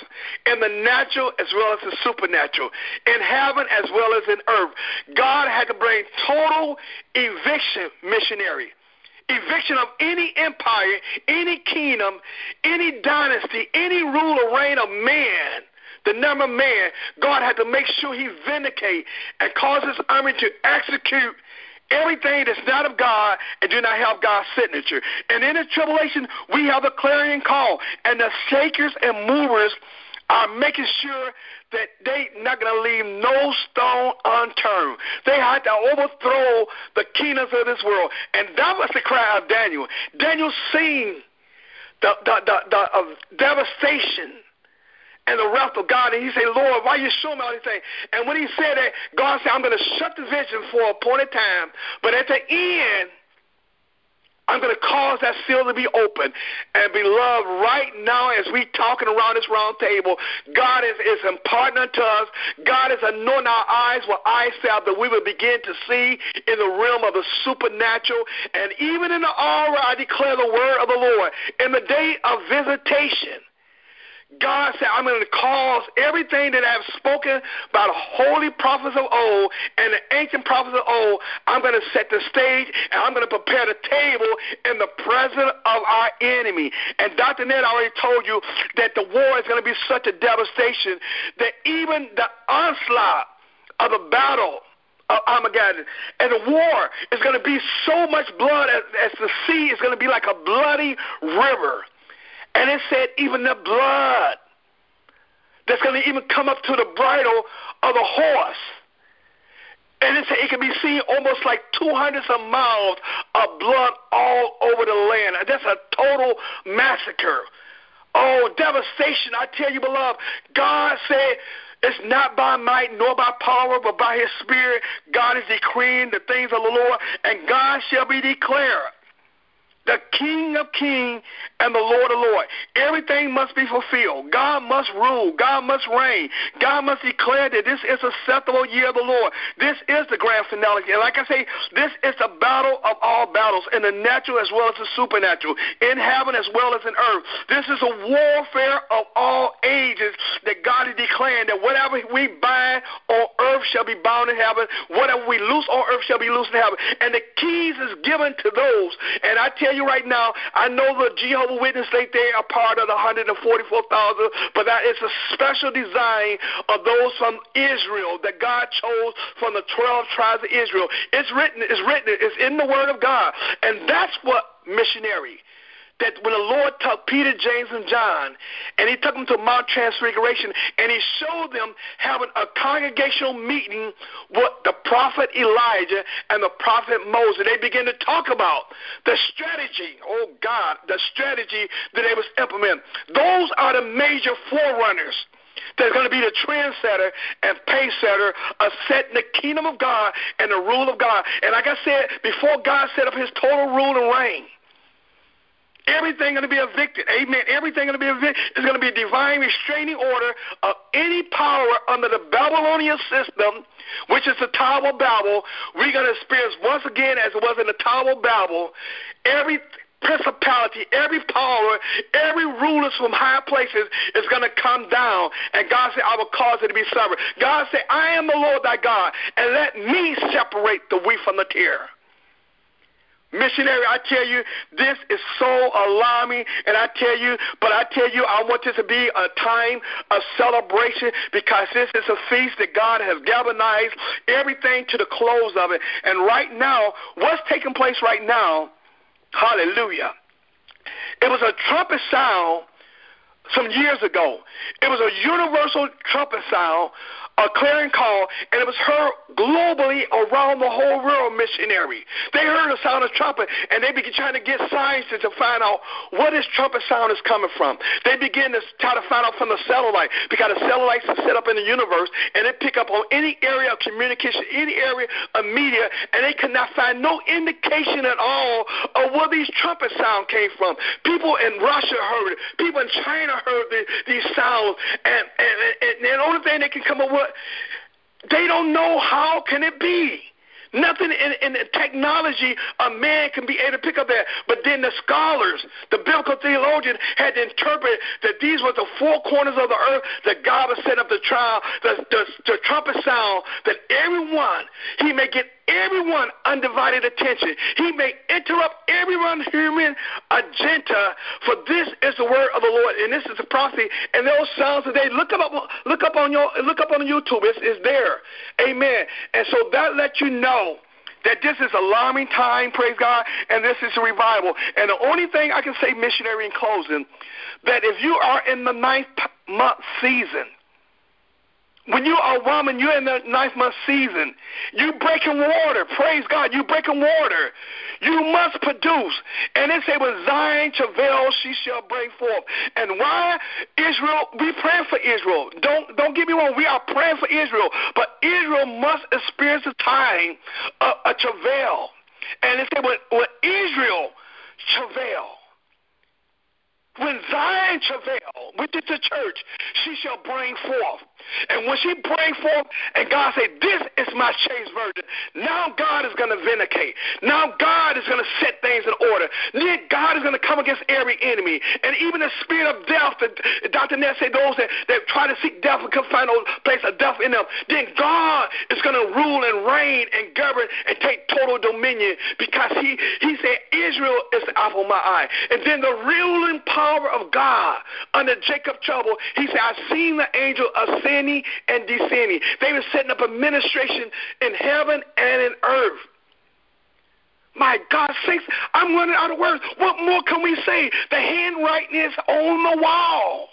In the natural as well as the supernatural. In heaven as well as in earth. God had to bring total eviction missionary. Eviction of any empire, any kingdom, any dynasty, any rule or reign of man the number man, God had to make sure he vindicate and cause his army to execute everything that's not of God and do not have God's signature. And in the tribulation, we have the clarion call, and the shakers and movers are making sure that they not going to leave no stone unturned. They had to overthrow the kingdoms of this world, and that was the cry of Daniel. Daniel seen the the the, the uh, devastation and the wrath of God. And he said, Lord, why you show me all these things? And when he said that, God said, I'm going to shut the vision for a appointed time, but at the end, I'm going to cause that seal to be open. And beloved, right now as we talking around this round table, God is, is imparting unto us. God is anointing our eyes with eye salve that we will begin to see in the realm of the supernatural. And even in the hour, I declare the word of the Lord. In the day of visitation, God said, I'm going to cause everything that I've spoken by the holy prophets of old and the ancient prophets of old, I'm going to set the stage and I'm going to prepare the table in the presence of our enemy. And Dr. Ned already told you that the war is going to be such a devastation that even the onslaught of the battle of Armageddon. And the war is going to be so much blood as, as the sea is going to be like a bloody river. And it said, even the blood that's going to even come up to the bridle of the horse. And it said it can be seen almost like 200 of miles of blood all over the land. That's a total massacre. Oh, devastation. I tell you, beloved, God said, it's not by might nor by power, but by his spirit. God is decreeing the things of the Lord, and God shall be declared the King of Kings and the Lord of Lords. Everything must be fulfilled. God must rule. God must reign. God must declare that this is a acceptable year of the Lord. This is the grand finale. And like I say, this is the battle of all battles, in the natural as well as the supernatural, in heaven as well as in earth. This is a warfare of all ages that God is declaring that whatever we bind on earth shall be bound in heaven. Whatever we loose on earth shall be loosed in heaven. And the keys is given to those. And I tell you, you right now, I know the Jehovah Witness, they, they are part of the 144,000, but that is a special design of those from Israel that God chose from the 12 tribes of Israel. It's written, it's written, it's in the Word of God. And that's what missionary that when the Lord took Peter, James, and John, and he took them to Mount Transfiguration, and he showed them having a congregational meeting with the prophet Elijah and the prophet Moses. They began to talk about the strategy, oh God, the strategy that they was implementing. Those are the major forerunners that's going to be the trendsetter and pacesetter of setting the kingdom of God and the rule of God. And like I said, before God set up his total rule and reign, everything going to be evicted. Amen. Everything going to be evicted. It's going to be a divine restraining order of any power under the Babylonian system, which is the Tower of Babel. We're going to experience once again, as it was in the Tower of Babel, every principality, every power, every rulers from high places is going to come down. And God said, I will cause it to be severed. God said, I am the Lord thy God, and let me separate the wheat from the tare. Missionary, I tell you, this is so alarming, and I tell you, but I tell you, I want this to be a time of celebration because this is a feast that God has galvanized everything to the close of it. And right now, what's taking place right now Hallelujah. It was a trumpet sound some years ago. It was a universal trumpet sound a clarion call, and it was heard globally around the whole world missionary. They heard the sound of trumpet, and they began trying to get scientists to find out what this trumpet sound is coming from. They began to try to find out from the satellite, because the satellites are set up in the universe, and they pick up on any area of communication, any area of media, and they could not find no indication at all of where these trumpet sound came from. People in Russia heard it. People in China heard the, these sounds, and, and, and, the only thing they can come up with they don't know how can it be. Nothing in, in technology a man can be able to pick up that. But then the scholars, the biblical theologians, had to interpret that these were the four corners of the earth that God was setting up the trial, the, the, the trumpet sound, that everyone, he may get everyone undivided attention. He may interrupt everyone human agenda, for this is the word of the Lord, and this is the prophecy. And those sounds today, look up, look up on your, look up on YouTube. It's, it's there. Amen. And so that lets you know that this is alarming time, praise God, and this is a revival. And the only thing I can say, missionary, in closing, that if you are in the ninth month season, when you are a woman, you're in the ninth month season. You breaking water. Praise God. You breaking water. You must produce. And it say, when Zion travail, she shall bring forth. And why Israel? We pray for Israel. Don't don't get me wrong. We are praying for Israel, but Israel must experience a time of a travail. And it said, when, when Israel travail, when Zion travail, which is the church, she shall bring forth. And when she bring forth, and God say, this is my changed virgin, now God is going to vindicate. Now God is going to set things in order. Then God is going to come against every enemy. And even the spirit of death, that Dr. Ness said, those that, that try to seek death and can find place of death in them, then God is going to rule and reign and govern and take total dominion because he, he said, Israel is the apple of my eye. And then the ruling power power of God under Jacob trouble, he said, I've seen the angel ascending and descending. They were setting up administration in heaven and in earth. My God sakes, I'm running out of words. What more can we say? The handwriting is on the wall.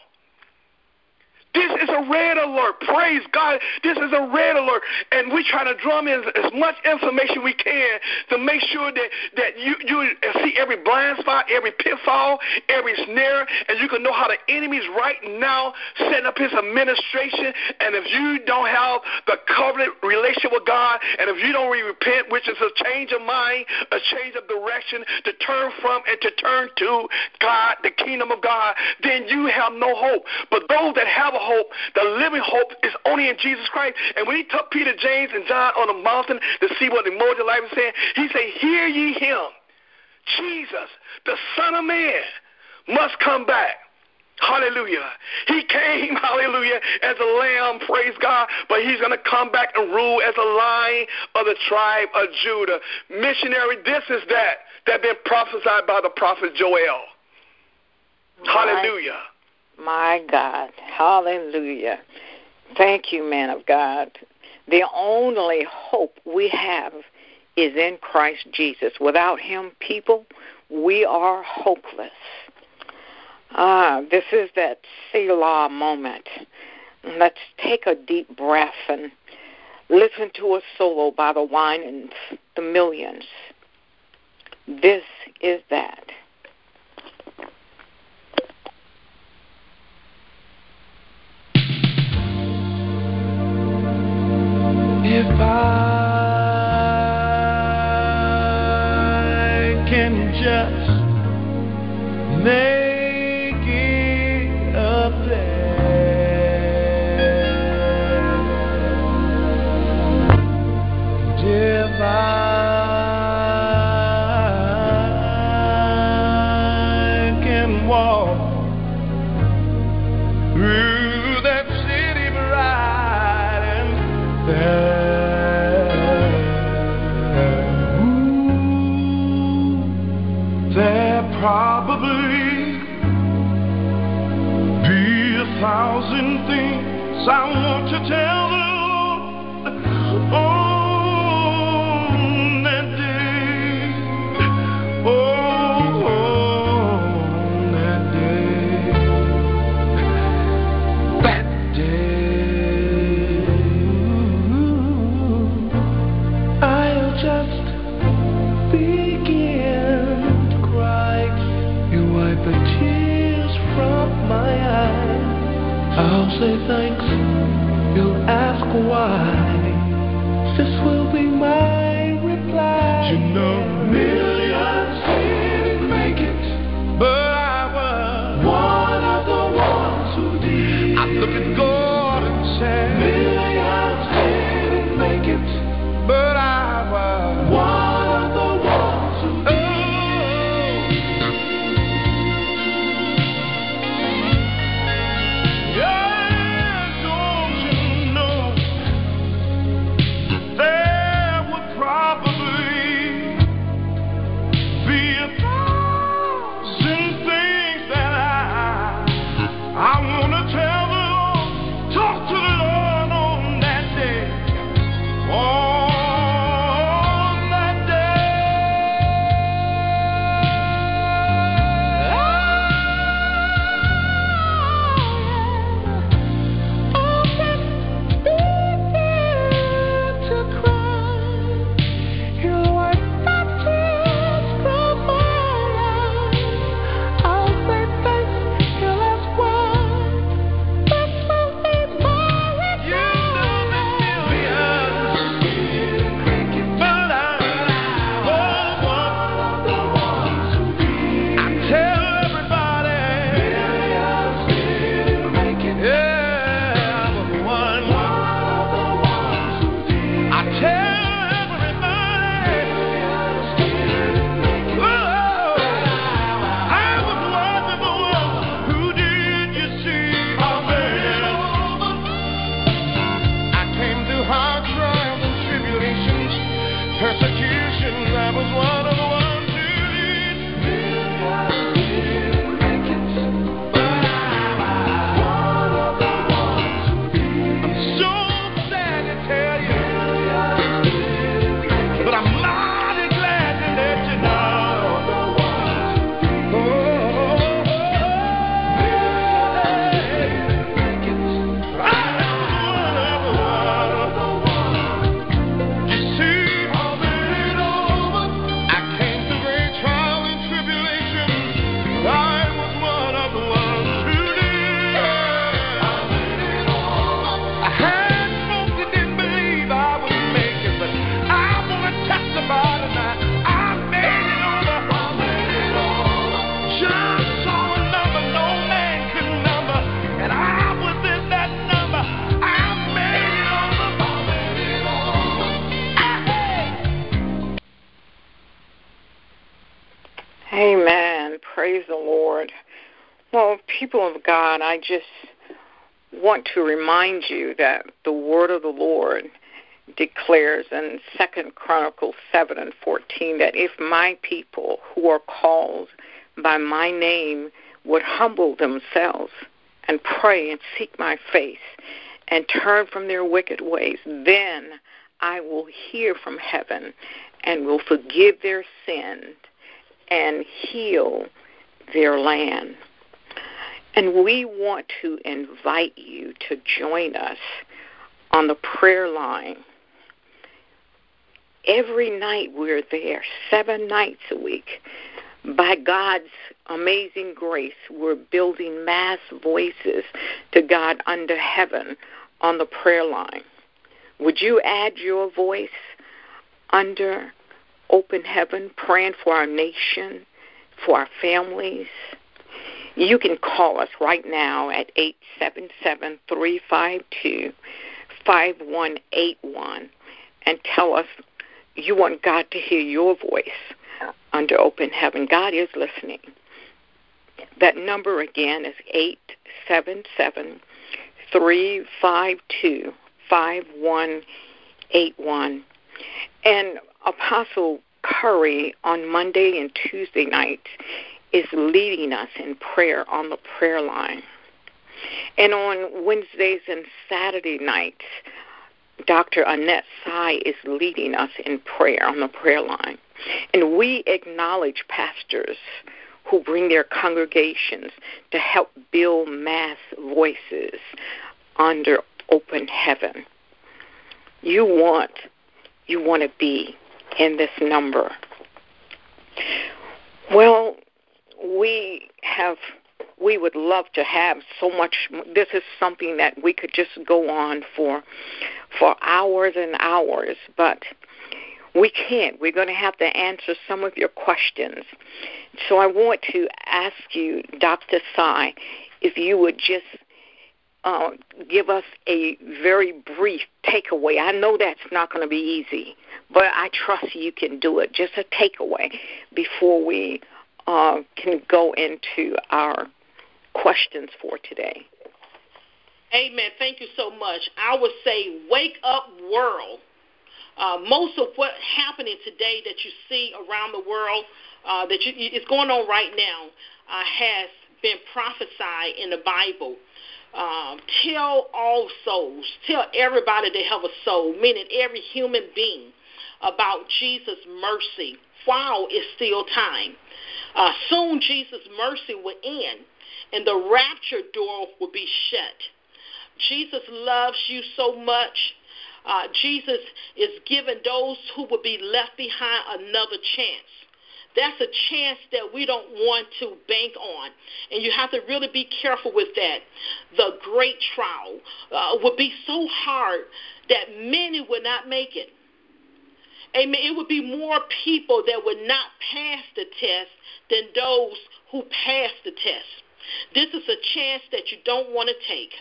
This is a red alert. Praise God. This is a red alert. And we try to drum in as much information we can to make sure that, that you, you see every blind spot, every pitfall, every snare, and you can know how the enemy's right now setting up his administration. And if you don't have the covenant relationship with God, and if you don't repent, which is a change of mind, a change of direction, to turn from and to turn to God, the kingdom of God, then you have no hope. But those that have a hope, the living hope, is only in Jesus Christ. And when he took Peter, James, and John on the mountain to see what the immortal life was saying, he said, Hear ye him. Jesus, the Son of Man, must come back. Hallelujah. He came, (laughs) hallelujah, as a lamb, praise God, but he's going to come back and rule as a lion of the tribe of Judah. Missionary, this is that that been prophesied by the prophet Joel. Hallelujah. My God. Hallelujah. Thank you, man of God. The only hope we have is in Christ Jesus. Without Him, people, we are hopeless. Ah, this is that Selah moment. Let's take a deep breath and listen to a solo by the wine and the Millions. This is that. I just want to remind you that the word of the Lord declares in Second Chronicles seven and fourteen that if my people who are called by my name would humble themselves and pray and seek my face and turn from their wicked ways, then I will hear from heaven and will forgive their sin and heal their land. And we want to invite you to join us on the prayer line. Every night we're there, seven nights a week. By God's amazing grace, we're building mass voices to God under heaven on the prayer line. Would you add your voice under open heaven, praying for our nation, for our families? You can call us right now at 877 352 5181 and tell us you want God to hear your voice under open heaven. God is listening. That number again is 877 352 5181. And Apostle Curry on Monday and Tuesday nights is leading us in prayer on the prayer line. And on Wednesdays and Saturday nights, Dr. Annette Sy is leading us in prayer on the prayer line. And we acknowledge pastors who bring their congregations to help build mass voices under open heaven. You want you want to be in this number. Well, we have we would love to have so much this is something that we could just go on for for hours and hours but we can't we're going to have to answer some of your questions so i want to ask you dr Sy if you would just uh, give us a very brief takeaway. I know that's not going to be easy, but I trust you can do it. Just a takeaway before we uh, can go into our questions for today. Amen. Thank you so much. I would say, wake up, world. Uh, most of what's happening today that you see around the world, uh, that you, is going on right now, uh, has been prophesied in the Bible. Um, tell all souls, tell everybody they have a soul, meaning every human being, about Jesus' mercy while it's still time. Uh, soon Jesus' mercy will end, and the rapture door will be shut. Jesus loves you so much. Uh, Jesus is giving those who will be left behind another chance. That's a chance that we don't want to bank on. And you have to really be careful with that. The great trial uh, would be so hard that many would not make it. Amen. It would be more people that would not pass the test than those who pass the test. This is a chance that you don't want to take.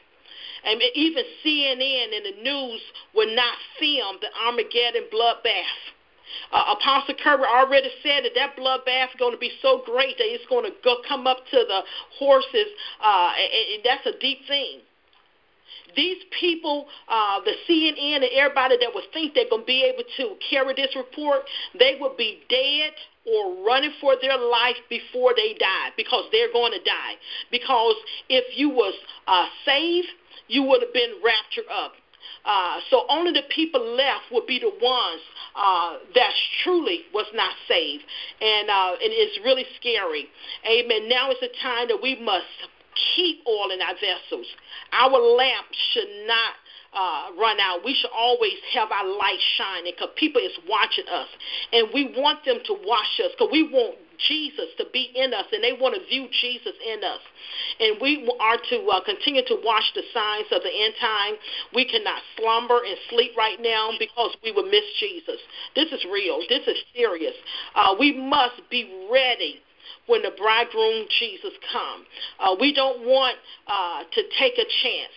And even CNN and the news will not film the Armageddon bloodbath. Uh, Apostle Kirby already said that that bloodbath is going to be so great that it's going to go come up to the horses, uh, and, and that's a deep thing these people, uh, the CNN and everybody that would think they're going to be able to carry this report, they would be dead or running for their life before they die because they're going to die. Because if you was uh, saved, you would have been raptured up. Uh, so only the people left would be the ones uh, that truly was not saved, and uh, and it's really scary. Amen. Now is the time that we must keep oil in our vessels. Our lamp should not uh, run out. We should always have our light shining because people is watching us, and we want them to watch us because we want Jesus to be in us, and they want to view Jesus in us. And we are to uh, continue to watch the signs of the end time. We cannot slumber and sleep right now because we will miss Jesus. This is real. This is serious. Uh, we must be ready when the bridegroom Jesus come. Uh, we don't want uh, to take a chance.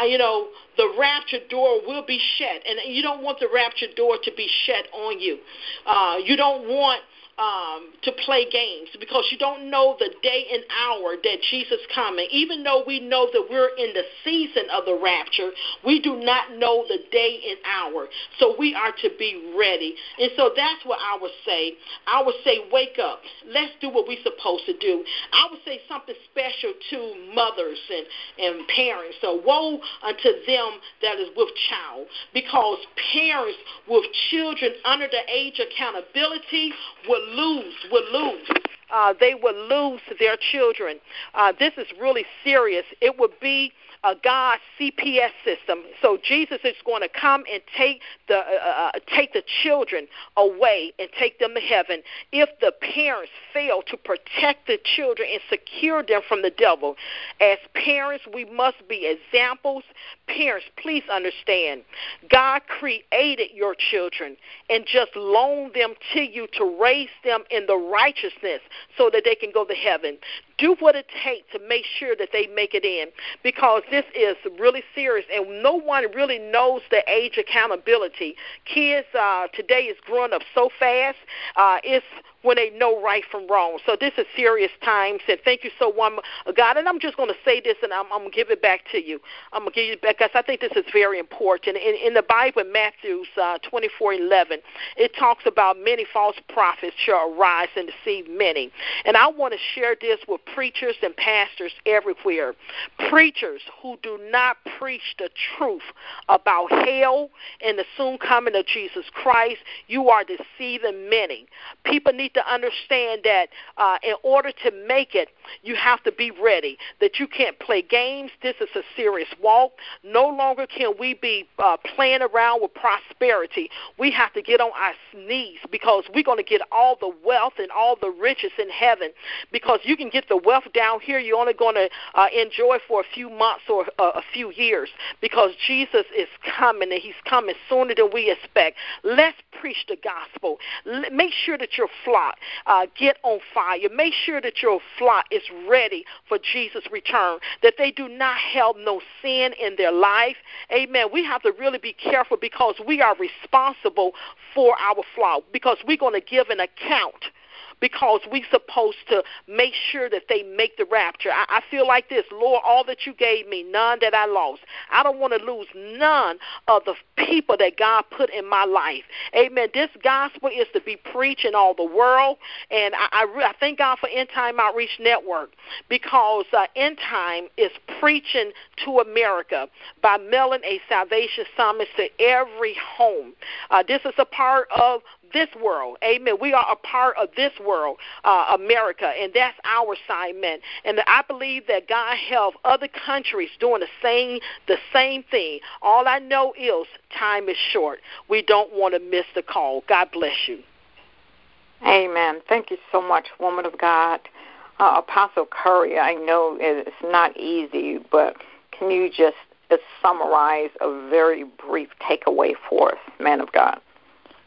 Uh, you know, the rapture door will be shut, and you don't want the rapture door to be shut on you. Uh, you don't want um, to play games because you don't know the day and hour that Jesus coming. Even though we know that we're in the season of the rapture, we do not know the day and hour. So we are to be ready. And so that's what I would say. I would say, wake up. Let's do what we're supposed to do. I would say something special to mothers and, and parents. So woe unto them that is with child because parents with children under the age accountability will lose, will lose. Uh, they will lose their children. Uh, this is really serious. It would be uh, God's CPS system. So Jesus is going to come and take the uh, uh, take the children away and take them to heaven if the parents fail to protect the children and secure them from the devil. As parents, we must be examples. Parents, please understand, God created your children and just loaned them to you to raise them in the righteousness so that they can go to heaven do what it takes to make sure that they make it in because this is really serious and no one really knows the age accountability. Kids uh, today is growing up so fast. Uh, it's when they know right from wrong. So this is serious times. And thank you so much, God. And I'm just going to say this, and I'm, I'm going to give it back to you. I'm going to give you back because I think this is very important. In, in the Bible, in Matthew uh, 24:11, it talks about many false prophets shall arise and deceive many. And I want to share this with preachers and pastors everywhere. Preachers who do not preach the truth about hell and the soon coming of Jesus Christ, you are deceiving many. People need to understand that uh, in order to make it, you have to be ready. That you can't play games. This is a serious walk. No longer can we be uh, playing around with prosperity. We have to get on our knees because we're going to get all the wealth and all the riches in heaven. Because you can get the wealth down here, you're only going to uh, enjoy for a few months or uh, a few years because Jesus is coming and He's coming sooner than we expect. Let's preach the gospel. Make sure that your flock uh, get on fire. Make sure that your flock is ready for Jesus' return, that they do not have no sin in their life. Amen. We have to really be careful because we are responsible for our flock because we're going to give an account because we're supposed to make sure that they make the rapture. I, I feel like this, Lord, all that you gave me, none that I lost. I don't want to lose none of the people that God put in my life. Amen. This gospel is to be preached in all the world, and I, I, I thank God for End Time Outreach Network because uh, End Time is preaching to America by mailing a salvation summons to every home. Uh, this is a part of this world. Amen. We are a part of this world, uh, America, and that's our assignment. And I believe that God have other countries doing the same the same thing. All I know is time is short. We don't want to miss the call. God bless you. Amen. Thank you so much, woman of God. Uh, Apostle Curry, I know it's not easy, but can you just summarize a very brief takeaway for us, man of God?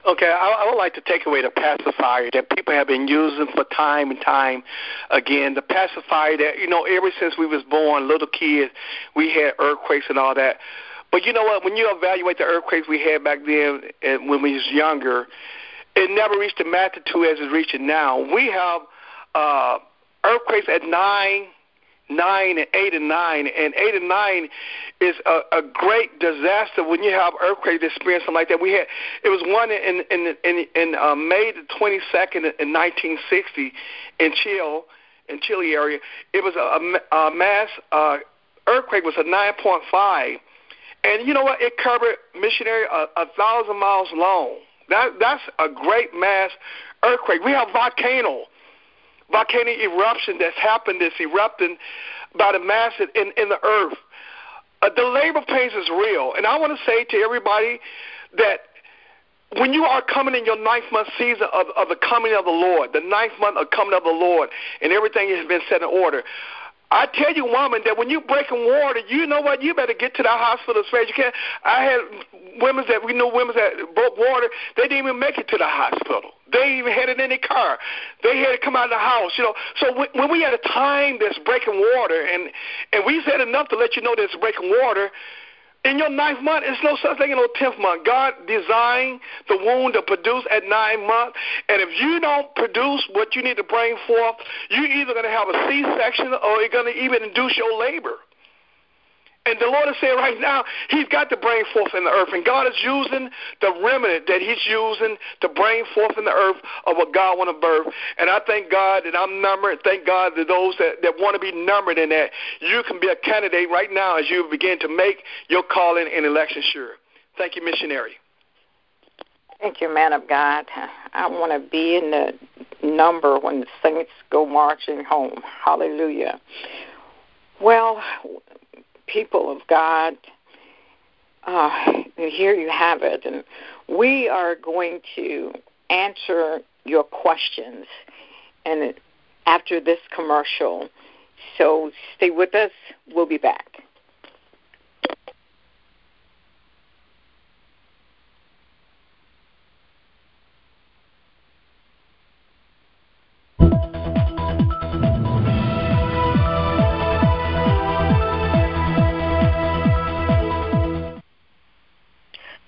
Okay, I, I would like to take away the pacifier that people have been using for time and time again. The pacifier that you know, ever since we was born, little kids, we had earthquakes and all that. But you know what? When you evaluate the earthquakes we had back then, and when we was younger, it never reached the magnitude as it's reaching now. We have uh, earthquakes at nine nine and eight and nine, and eight and nine is a, a great disaster when you have earthquake experience something like that. We had it was one in in in, in uh, May the twenty second in 1960 in Chile in Chile area. It was a, a, mass uh, earthquake was a 9.5, and you know what? It covered missionary a, a thousand miles long. That that's a great mass earthquake. We have volcano volcanic eruption that's happened, that's erupting by the mass in, in the earth. Uh, the labor pains is real. And I want to say to everybody that when you are coming in your ninth month season of, of the coming of the Lord, the ninth month of coming of the Lord, and everything has been set in order, I tell you, woman, that when you're breaking water, you know what? You better get to that hospital as fast as you can. I had women that we know women that broke water. They didn't even make it to the hospital. They even had it in their car. They had to come out of the house. You know, so when, when we had a time that's breaking water, and and we said enough to let you know that it's breaking water. In your ninth month, it's no such thing in no tenth month. God designed the womb to produce at nine months, and if you don't produce what you need to bring forth, you're either going to have a C-section or you're going to even induce your labor. And the Lord is saying right now, He's got to bring forth in the earth. And God is using the remnant that He's using to bring forth in the earth of what God want to birth. And I thank God that I'm numbered. Thank God that those that, that want to be numbered in that, you can be a candidate right now as you begin to make your calling and election sure. Thank you, missionary. Thank you, man of God. I want to be in the number when the saints go marching home. Hallelujah. Well, people of God, uh, here you have it. And we are going to answer your questions and after this commercial. So stay with us. We'll be back.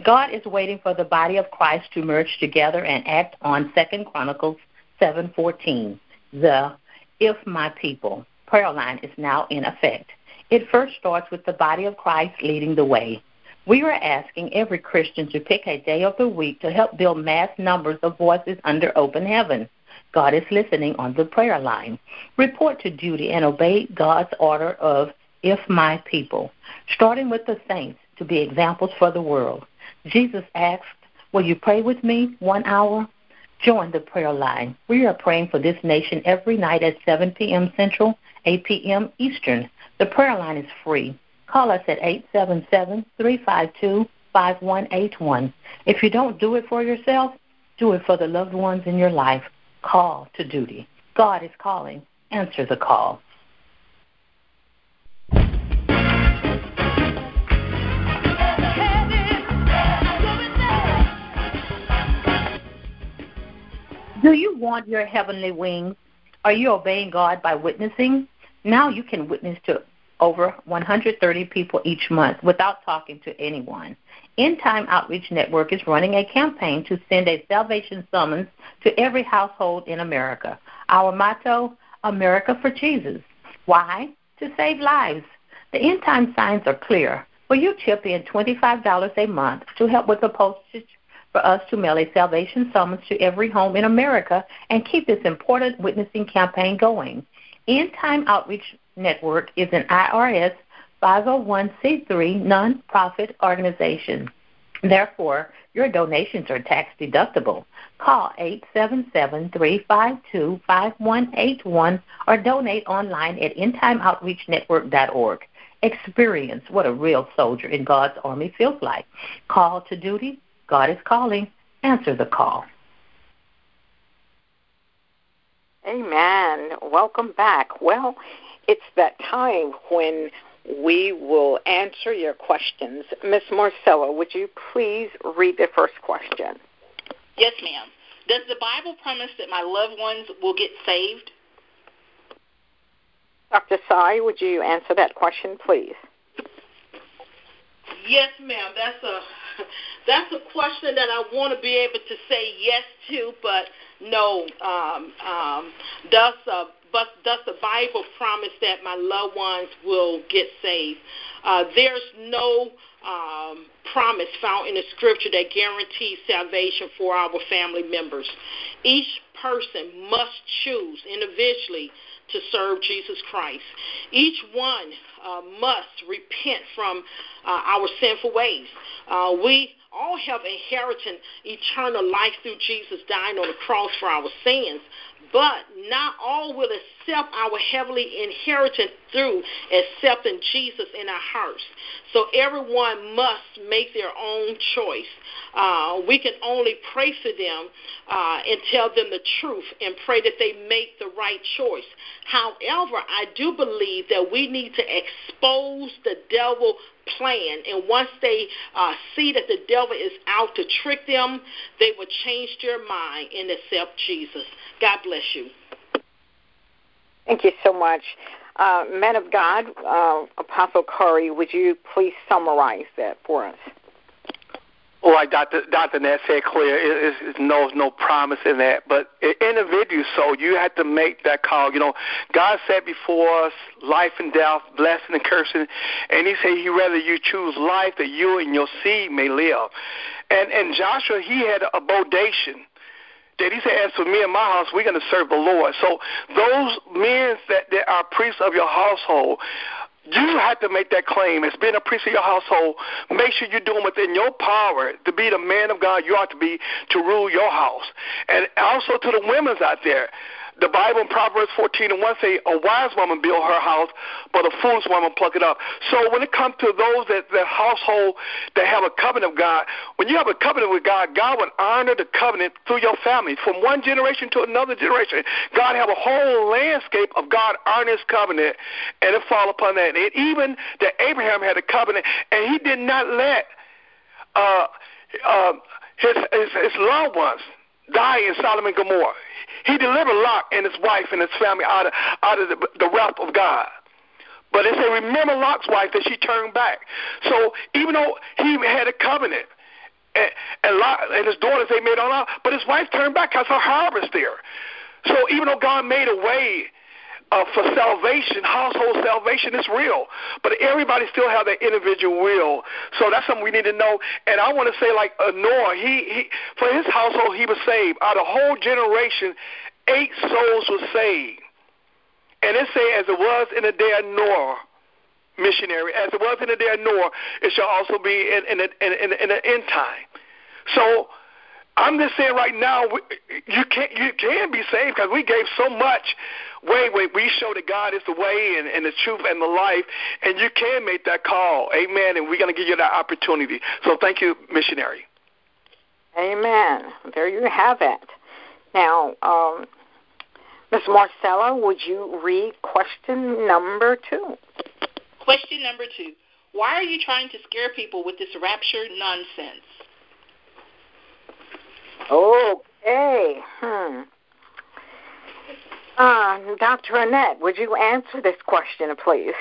God is waiting for the body of Christ to merge together and act on Second Chronicles 7:14. The if my people prayer line is now in effect. It first starts with the body of Christ leading the way. We are asking every Christian to pick a day of the week to help build mass numbers of voices under open heaven. God is listening on the prayer line. Report to duty and obey God's order of if my people, starting with the saints to be examples for the world. Jesus asked, Will you pray with me one hour? Join the prayer line. We are praying for this nation every night at 7 p.m. Central, 8 p.m. Eastern. The prayer line is free. Call us at 877 352 5181. If you don't do it for yourself, do it for the loved ones in your life. Call to duty. God is calling. Answer the call. Do you want your heavenly wings? Are you obeying God by witnessing? Now you can witness to over 130 people each month without talking to anyone. End Time Outreach Network is running a campaign to send a salvation summons to every household in America. Our motto, America for Jesus. Why? To save lives. The end time signs are clear. Will you chip in $25 a month to help with the postage for us to mail a salvation summons to every home in America and keep this important witnessing campaign going. End Time Outreach Network is an IRS 501c3 nonprofit organization. Therefore, your donations are tax deductible. Call 877-352-5181 or donate online at endtimeoutreachnetwork.org. Experience what a real soldier in God's army feels like. Call to duty God is calling. Answer the call. Amen. Welcome back. Well, it's that time when we will answer your questions. Miss Marcella, would you please read the first question? Yes, ma'am. Does the Bible promise that my loved ones will get saved? Dr. Sy, would you answer that question, please? Yes, ma'am. That's a (laughs) that's a question that I want to be able to say yes to, but no. Um, um, does uh, but does the Bible promise that my loved ones will get saved? Uh, there's no um, promise found in the Scripture that guarantees salvation for our family members. Each person must choose individually to serve Jesus Christ. Each one uh, must repent from uh, our sinful ways. Uh, we all have inherited eternal life through Jesus dying on the cross for our sins but not all will accept our heavenly inheritance through accepting Jesus in our hearts. So everyone must make their own choice. Uh, we can only pray for them uh, and tell them the truth and pray that they make the right choice. However, I do believe that we need to expose the devil plan. And once they uh, see that the devil is out to trick them, they will change their mind and accept Jesus. God bless you. Thank you so much. Uh, man of God, uh, Apostle Curry, would you please summarize that for us? Like Dr. Dr. Nat said clear, it, it, no no promise in that. But individual, so you have to make that call. You know, God said before us life and death, blessing and cursing, and He said He rather you choose life that you and your seed may live. And and Joshua he had a bodation that he said, As for me and my house, we're going to serve the Lord. So those men that, that are priests of your household, you have to make that claim as being a priest of your household. Make sure you're doing within your power to be the man of God you ought to be to rule your house. And also to the women's out there the Bible in Proverbs 14 and 1 say, a wise woman build her house, but a foolish woman pluck it up. So when it comes to those that the household that have a covenant of God, when you have a covenant with God, God would honor the covenant through your family from one generation to another generation. God have a whole landscape of God honoring his covenant, and it fall upon that. And even that Abraham had a covenant, and he did not let uh, uh, his, his, his loved ones die in Sodom and Gomorrah. He delivered Lot and his wife and his family out of, out of the, the wrath of God. But it said, remember Lot's wife that she turned back. So even though he had a covenant, and, and, Lot, and his daughters, they made on out, but his wife turned back because her harvest there. So even though God made a way uh, for salvation, household salvation is real. But everybody still have their individual will. So that's something we need to know. And I want to say, like uh, Noah, he, he for his household, he was saved. Out of a whole generation, eight souls were saved. And it say, as it was in the day of Noah, missionary, as it was in the day of Noah, it shall also be in, in, in, in, in the end time. So I'm just saying right now, you can't you can be saved because we gave so much way. Way we show that God is the way and, and the truth and the life, and you can make that call. Amen. And we're going to give you that opportunity. So thank you, missionary. Amen. There you have it. Now, um, Ms. Marcella, would you read question number two? Question number two. Why are you trying to scare people with this rapture nonsense? Okay. Hmm. Uh, Dr. Annette, would you answer this question, please?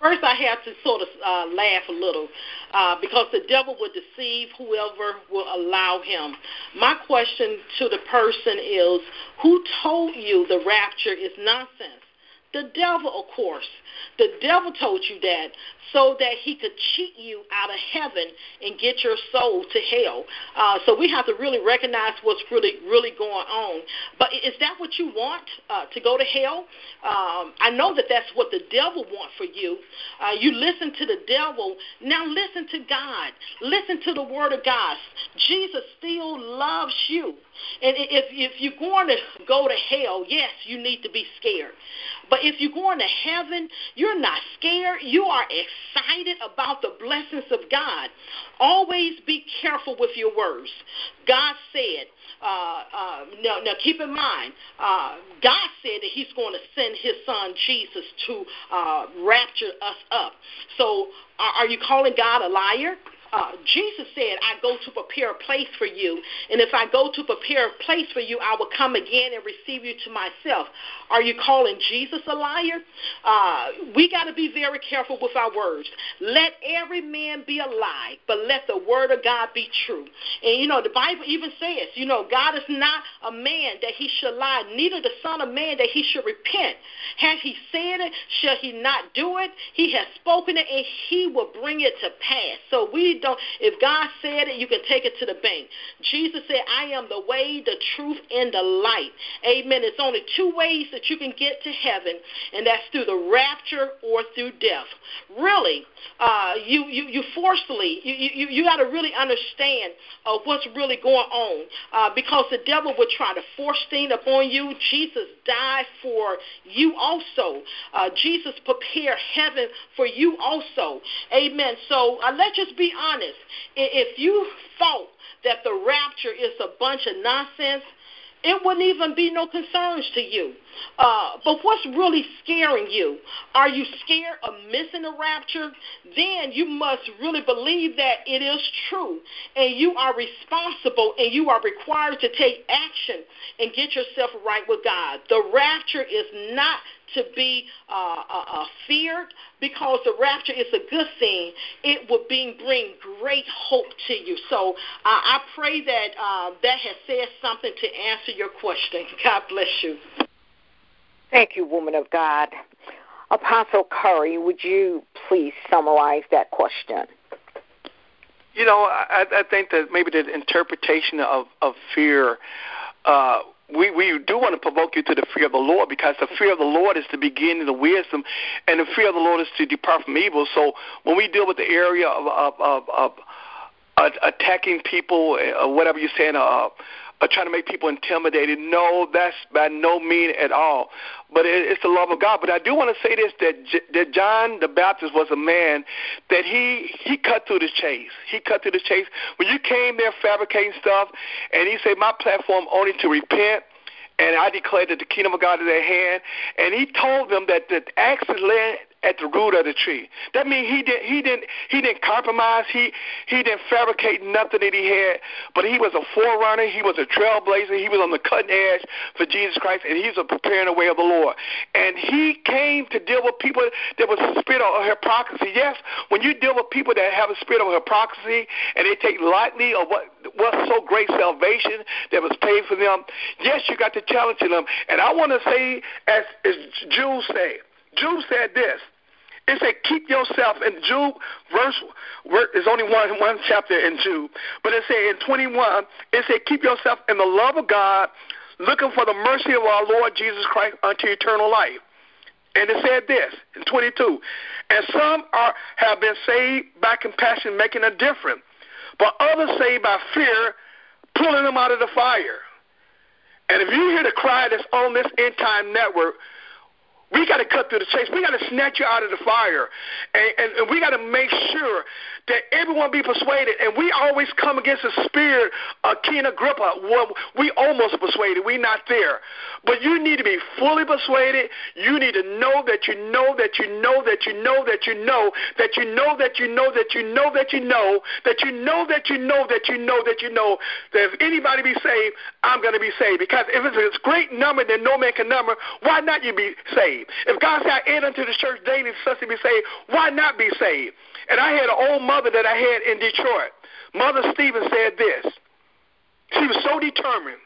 First, I have to sort of uh, laugh a little uh, because the devil will deceive whoever will allow him. My question to the person is who told you the rapture is nonsense? The devil, of course. The devil told you that so that he could cheat you out of heaven and get your soul to hell. Uh, so we have to really recognize what's really, really going on. But is that what you want uh, to go to hell? Um, I know that that's what the devil wants for you. Uh, you listen to the devil. Now listen to God. Listen to the word of God. Jesus still loves you. And if, if you're going to go to hell, yes, you need to be scared. But if you're going to heaven, you're not scared. You are excited about the blessings of God. Always be careful with your words. God said, uh, uh, now, now keep in mind, uh, God said that He's going to send His Son Jesus to uh, rapture us up. So, are, are you calling God a liar? Uh, Jesus said, I go to prepare a place for you. And if I go to prepare a place for you, I will come again and receive you to myself. Are you calling Jesus a liar? Uh, we got to be very careful with our words. Let every man be a lie, but let the word of God be true. And, you know, the Bible even says, you know, God is not a man that he should lie, neither the Son of Man that he should repent. Has he said it? Shall he not do it? He has spoken it, and he will bring it to pass. So we don't, if God said it, you can take it to the bank. Jesus said, I am the way, the truth, and the light. Amen. It's only two ways that you can get to heaven, and that's through the rapture or through death. Really, uh, you, you, you forcefully, you, you, you got to really understand uh, what's really going on uh, because the devil would try to force things upon you. Jesus died for you also. Uh, Jesus prepared heaven for you also. Amen. So uh, let's just be honest honest, if you thought that the rapture is a bunch of nonsense, it wouldn't even be no concerns to you. Uh, but what's really scaring you? Are you scared of missing the rapture? Then you must really believe that it is true, and you are responsible, and you are required to take action and get yourself right with God. The rapture is not to be uh, uh, uh, feared because the rapture is a good thing. It will bring, bring great hope to you. So uh, I pray that uh, that has said something to answer your question. (laughs) God bless you. Thank you, woman of God. Apostle Curry, would you please summarize that question? You know, I, I think that maybe the interpretation of, of fear uh, we, we do want to provoke you to the fear of the Lord because the fear of the Lord is the beginning of wisdom, and the fear of the Lord is to depart from evil. So when we deal with the area of, of, of, of attacking people, or uh, whatever you're saying, uh, uh, trying to make people intimidated. No, that's by no means at all. But it, it's the love of God. But I do want to say this: that J- that John the Baptist was a man that he he cut through the chase. He cut through the chase. When you came there fabricating stuff, and he said, "My platform only to repent." and I declared that the kingdom of God is at hand. And he told them that the axe is laid at the root of the tree. That means he didn't he didn't he didn't compromise. He he didn't fabricate nothing that he had. But he was a forerunner. He was a trailblazer. He was on the cutting edge for Jesus Christ, and he was preparing the way of the Lord. And he came to deal with people that was a spirit of hypocrisy. Yes, when you deal with people that have a spirit of hypocrisy and they take lightly of what what's so great salvation that was paid for them, yes, you got to challenge them. And I want to say, as, as Jude said, Jude said this. It said, keep yourself in Jude verse. There's only one one chapter in Jude, but it said in 21, it said, keep yourself in the love of God, looking for the mercy of our Lord Jesus Christ unto eternal life. And it said this in 22, and some are have been saved by compassion, making a difference, but others saved by fear, pulling them out of the fire. And if you hear the cry that's on this end time network, we got to cut through the chase. We got to snatch you out of the fire. And, and, and we got to make sure that everyone be persuaded. And we always come against the spirit of King Agrippa. Well, we almost persuaded. we not there. But you need to be fully persuaded. You need to know that you know that you know that you know that you know that you know that you know that you know that you know that you know that you know that you know that you know that if anybody be saved, I'm going to be saved. Because if it's a great number that no man can number, why not you be saved? If God said, I add unto the church daily such to be saved, why not be saved? And I had an old mother that I had in Detroit. Mother Stevens said this. She was so determined.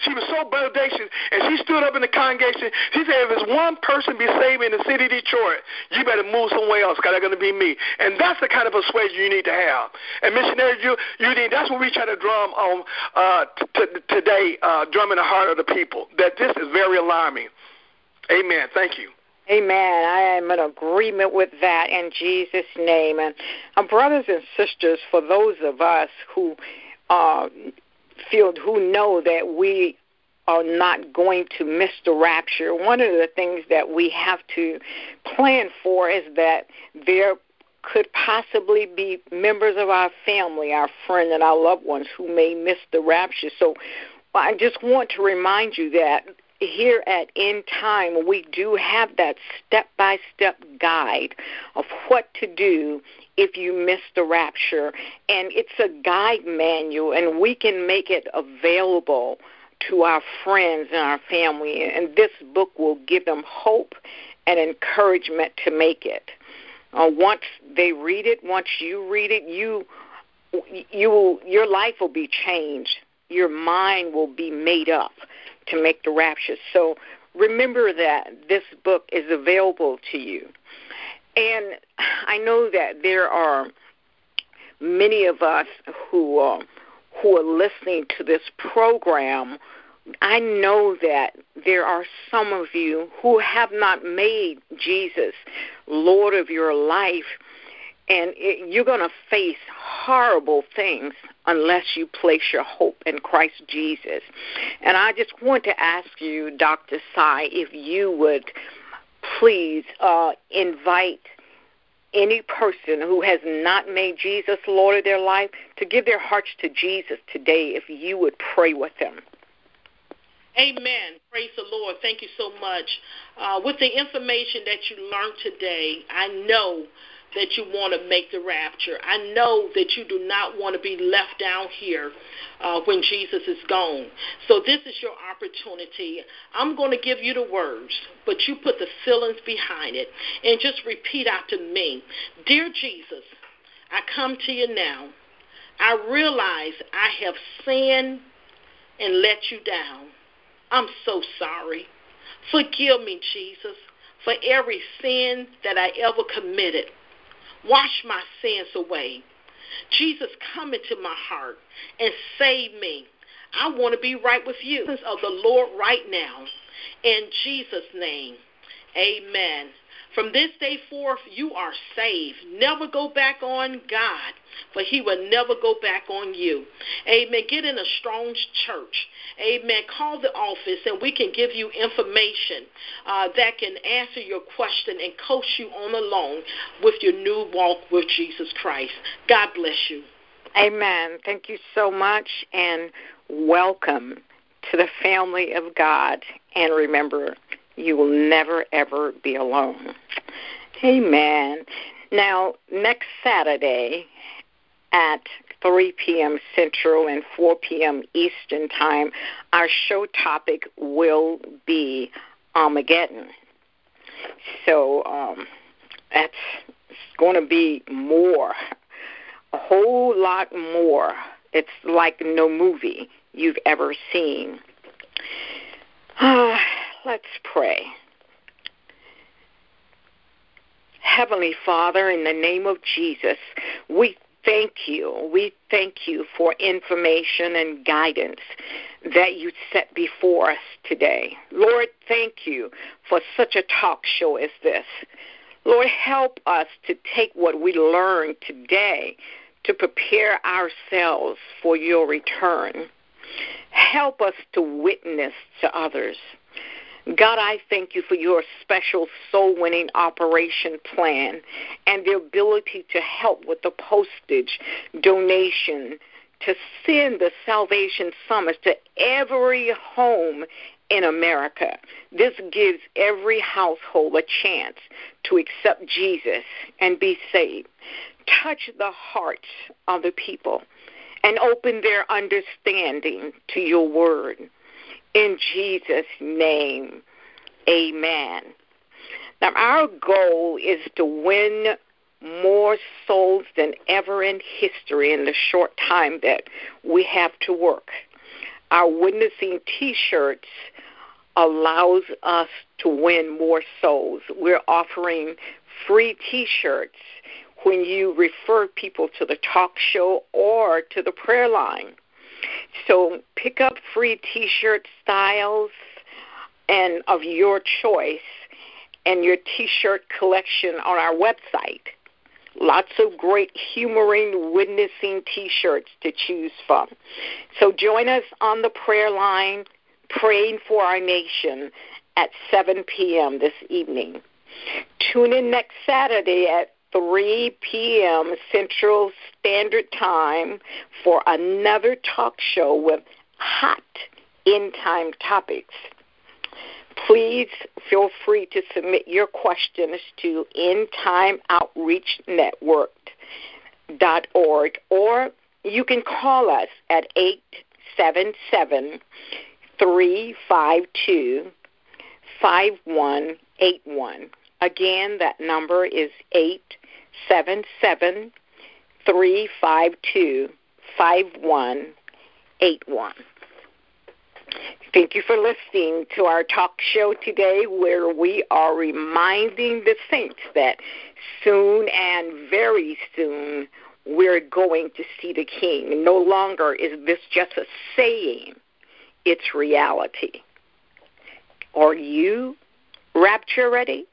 She was so bodacious, and she stood up in the congregation. She said, if there's one person be saved in the city of Detroit, you better move somewhere else because they're going to be me. And that's the kind of persuasion you need to have. And missionaries, you, you need, that's what we try to drum on uh, t- today, uh, drumming the heart of the people, that this is very alarming. Amen. Thank you. Amen. I am in agreement with that in Jesus' name. And uh, brothers and sisters, for those of us who uh, feel who know that we are not going to miss the rapture, one of the things that we have to plan for is that there could possibly be members of our family, our friends, and our loved ones who may miss the rapture. So I just want to remind you that here at End Time, we do have that step by step guide of what to do if you miss the rapture. And it's a guide manual, and we can make it available to our friends and our family. And this book will give them hope and encouragement to make it. Uh, once they read it, once you read it, you you your life will be changed. Your mind will be made up to make the rapture. So remember that this book is available to you. And I know that there are many of us who are, who are listening to this program. I know that there are some of you who have not made Jesus Lord of your life and it, you're going to face horrible things unless you place your hope in Christ Jesus. And I just want to ask you, Dr. Sy, if you would please uh, invite any person who has not made Jesus Lord of their life to give their hearts to Jesus today if you would pray with them. Amen. Praise the Lord. Thank you so much. Uh, with the information that you learned today, I know that you want to make the rapture. I know that you do not want to be left down here uh, when Jesus is gone. So this is your opportunity. I'm going to give you the words, but you put the feelings behind it and just repeat after me. Dear Jesus, I come to you now. I realize I have sinned and let you down. I'm so sorry. Forgive me, Jesus, for every sin that I ever committed. Wash my sins away. Jesus, come into my heart and save me. I want to be right with you. Of the Lord right now. In Jesus' name, amen. From this day forth, you are saved. Never go back on God, for He will never go back on you. Amen. Get in a strong church. Amen. Call the office, and we can give you information uh, that can answer your question and coach you on along with your new walk with Jesus Christ. God bless you. Amen. Thank you so much, and welcome to the family of God. And remember, you will never, ever be alone. Amen. Now, next Saturday at 3 p.m. Central and 4 p.m. Eastern Time, our show topic will be Armageddon. So um, that's going to be more, a whole lot more. It's like no movie you've ever seen. Ah, let's pray. Heavenly Father, in the name of Jesus, we thank you. We thank you for information and guidance that you set before us today. Lord, thank you for such a talk show as this. Lord, help us to take what we learned today to prepare ourselves for your return. Help us to witness to others. God, I thank you for your special soul winning operation plan and the ability to help with the postage donation to send the Salvation Summons to every home in America. This gives every household a chance to accept Jesus and be saved. Touch the hearts of the people and open their understanding to your word. In Jesus' name, amen. Now, our goal is to win more souls than ever in history in the short time that we have to work. Our witnessing t-shirts allows us to win more souls. We're offering free t-shirts when you refer people to the talk show or to the prayer line. So pick up free t-shirt styles and of your choice and your t-shirt collection on our website. Lots of great humoring, witnessing t-shirts to choose from. So join us on the prayer line praying for our nation at 7 p.m. this evening. Tune in next Saturday at 3 p.m. Central Standard Time for another talk show with hot end time topics. Please feel free to submit your questions to endtimeoutreachnetwork.org or you can call us at 877 352 5181. Again, that number is 877 352 5181. Thank you for listening to our talk show today, where we are reminding the saints that soon and very soon we're going to see the King. No longer is this just a saying, it's reality. Are you rapture ready?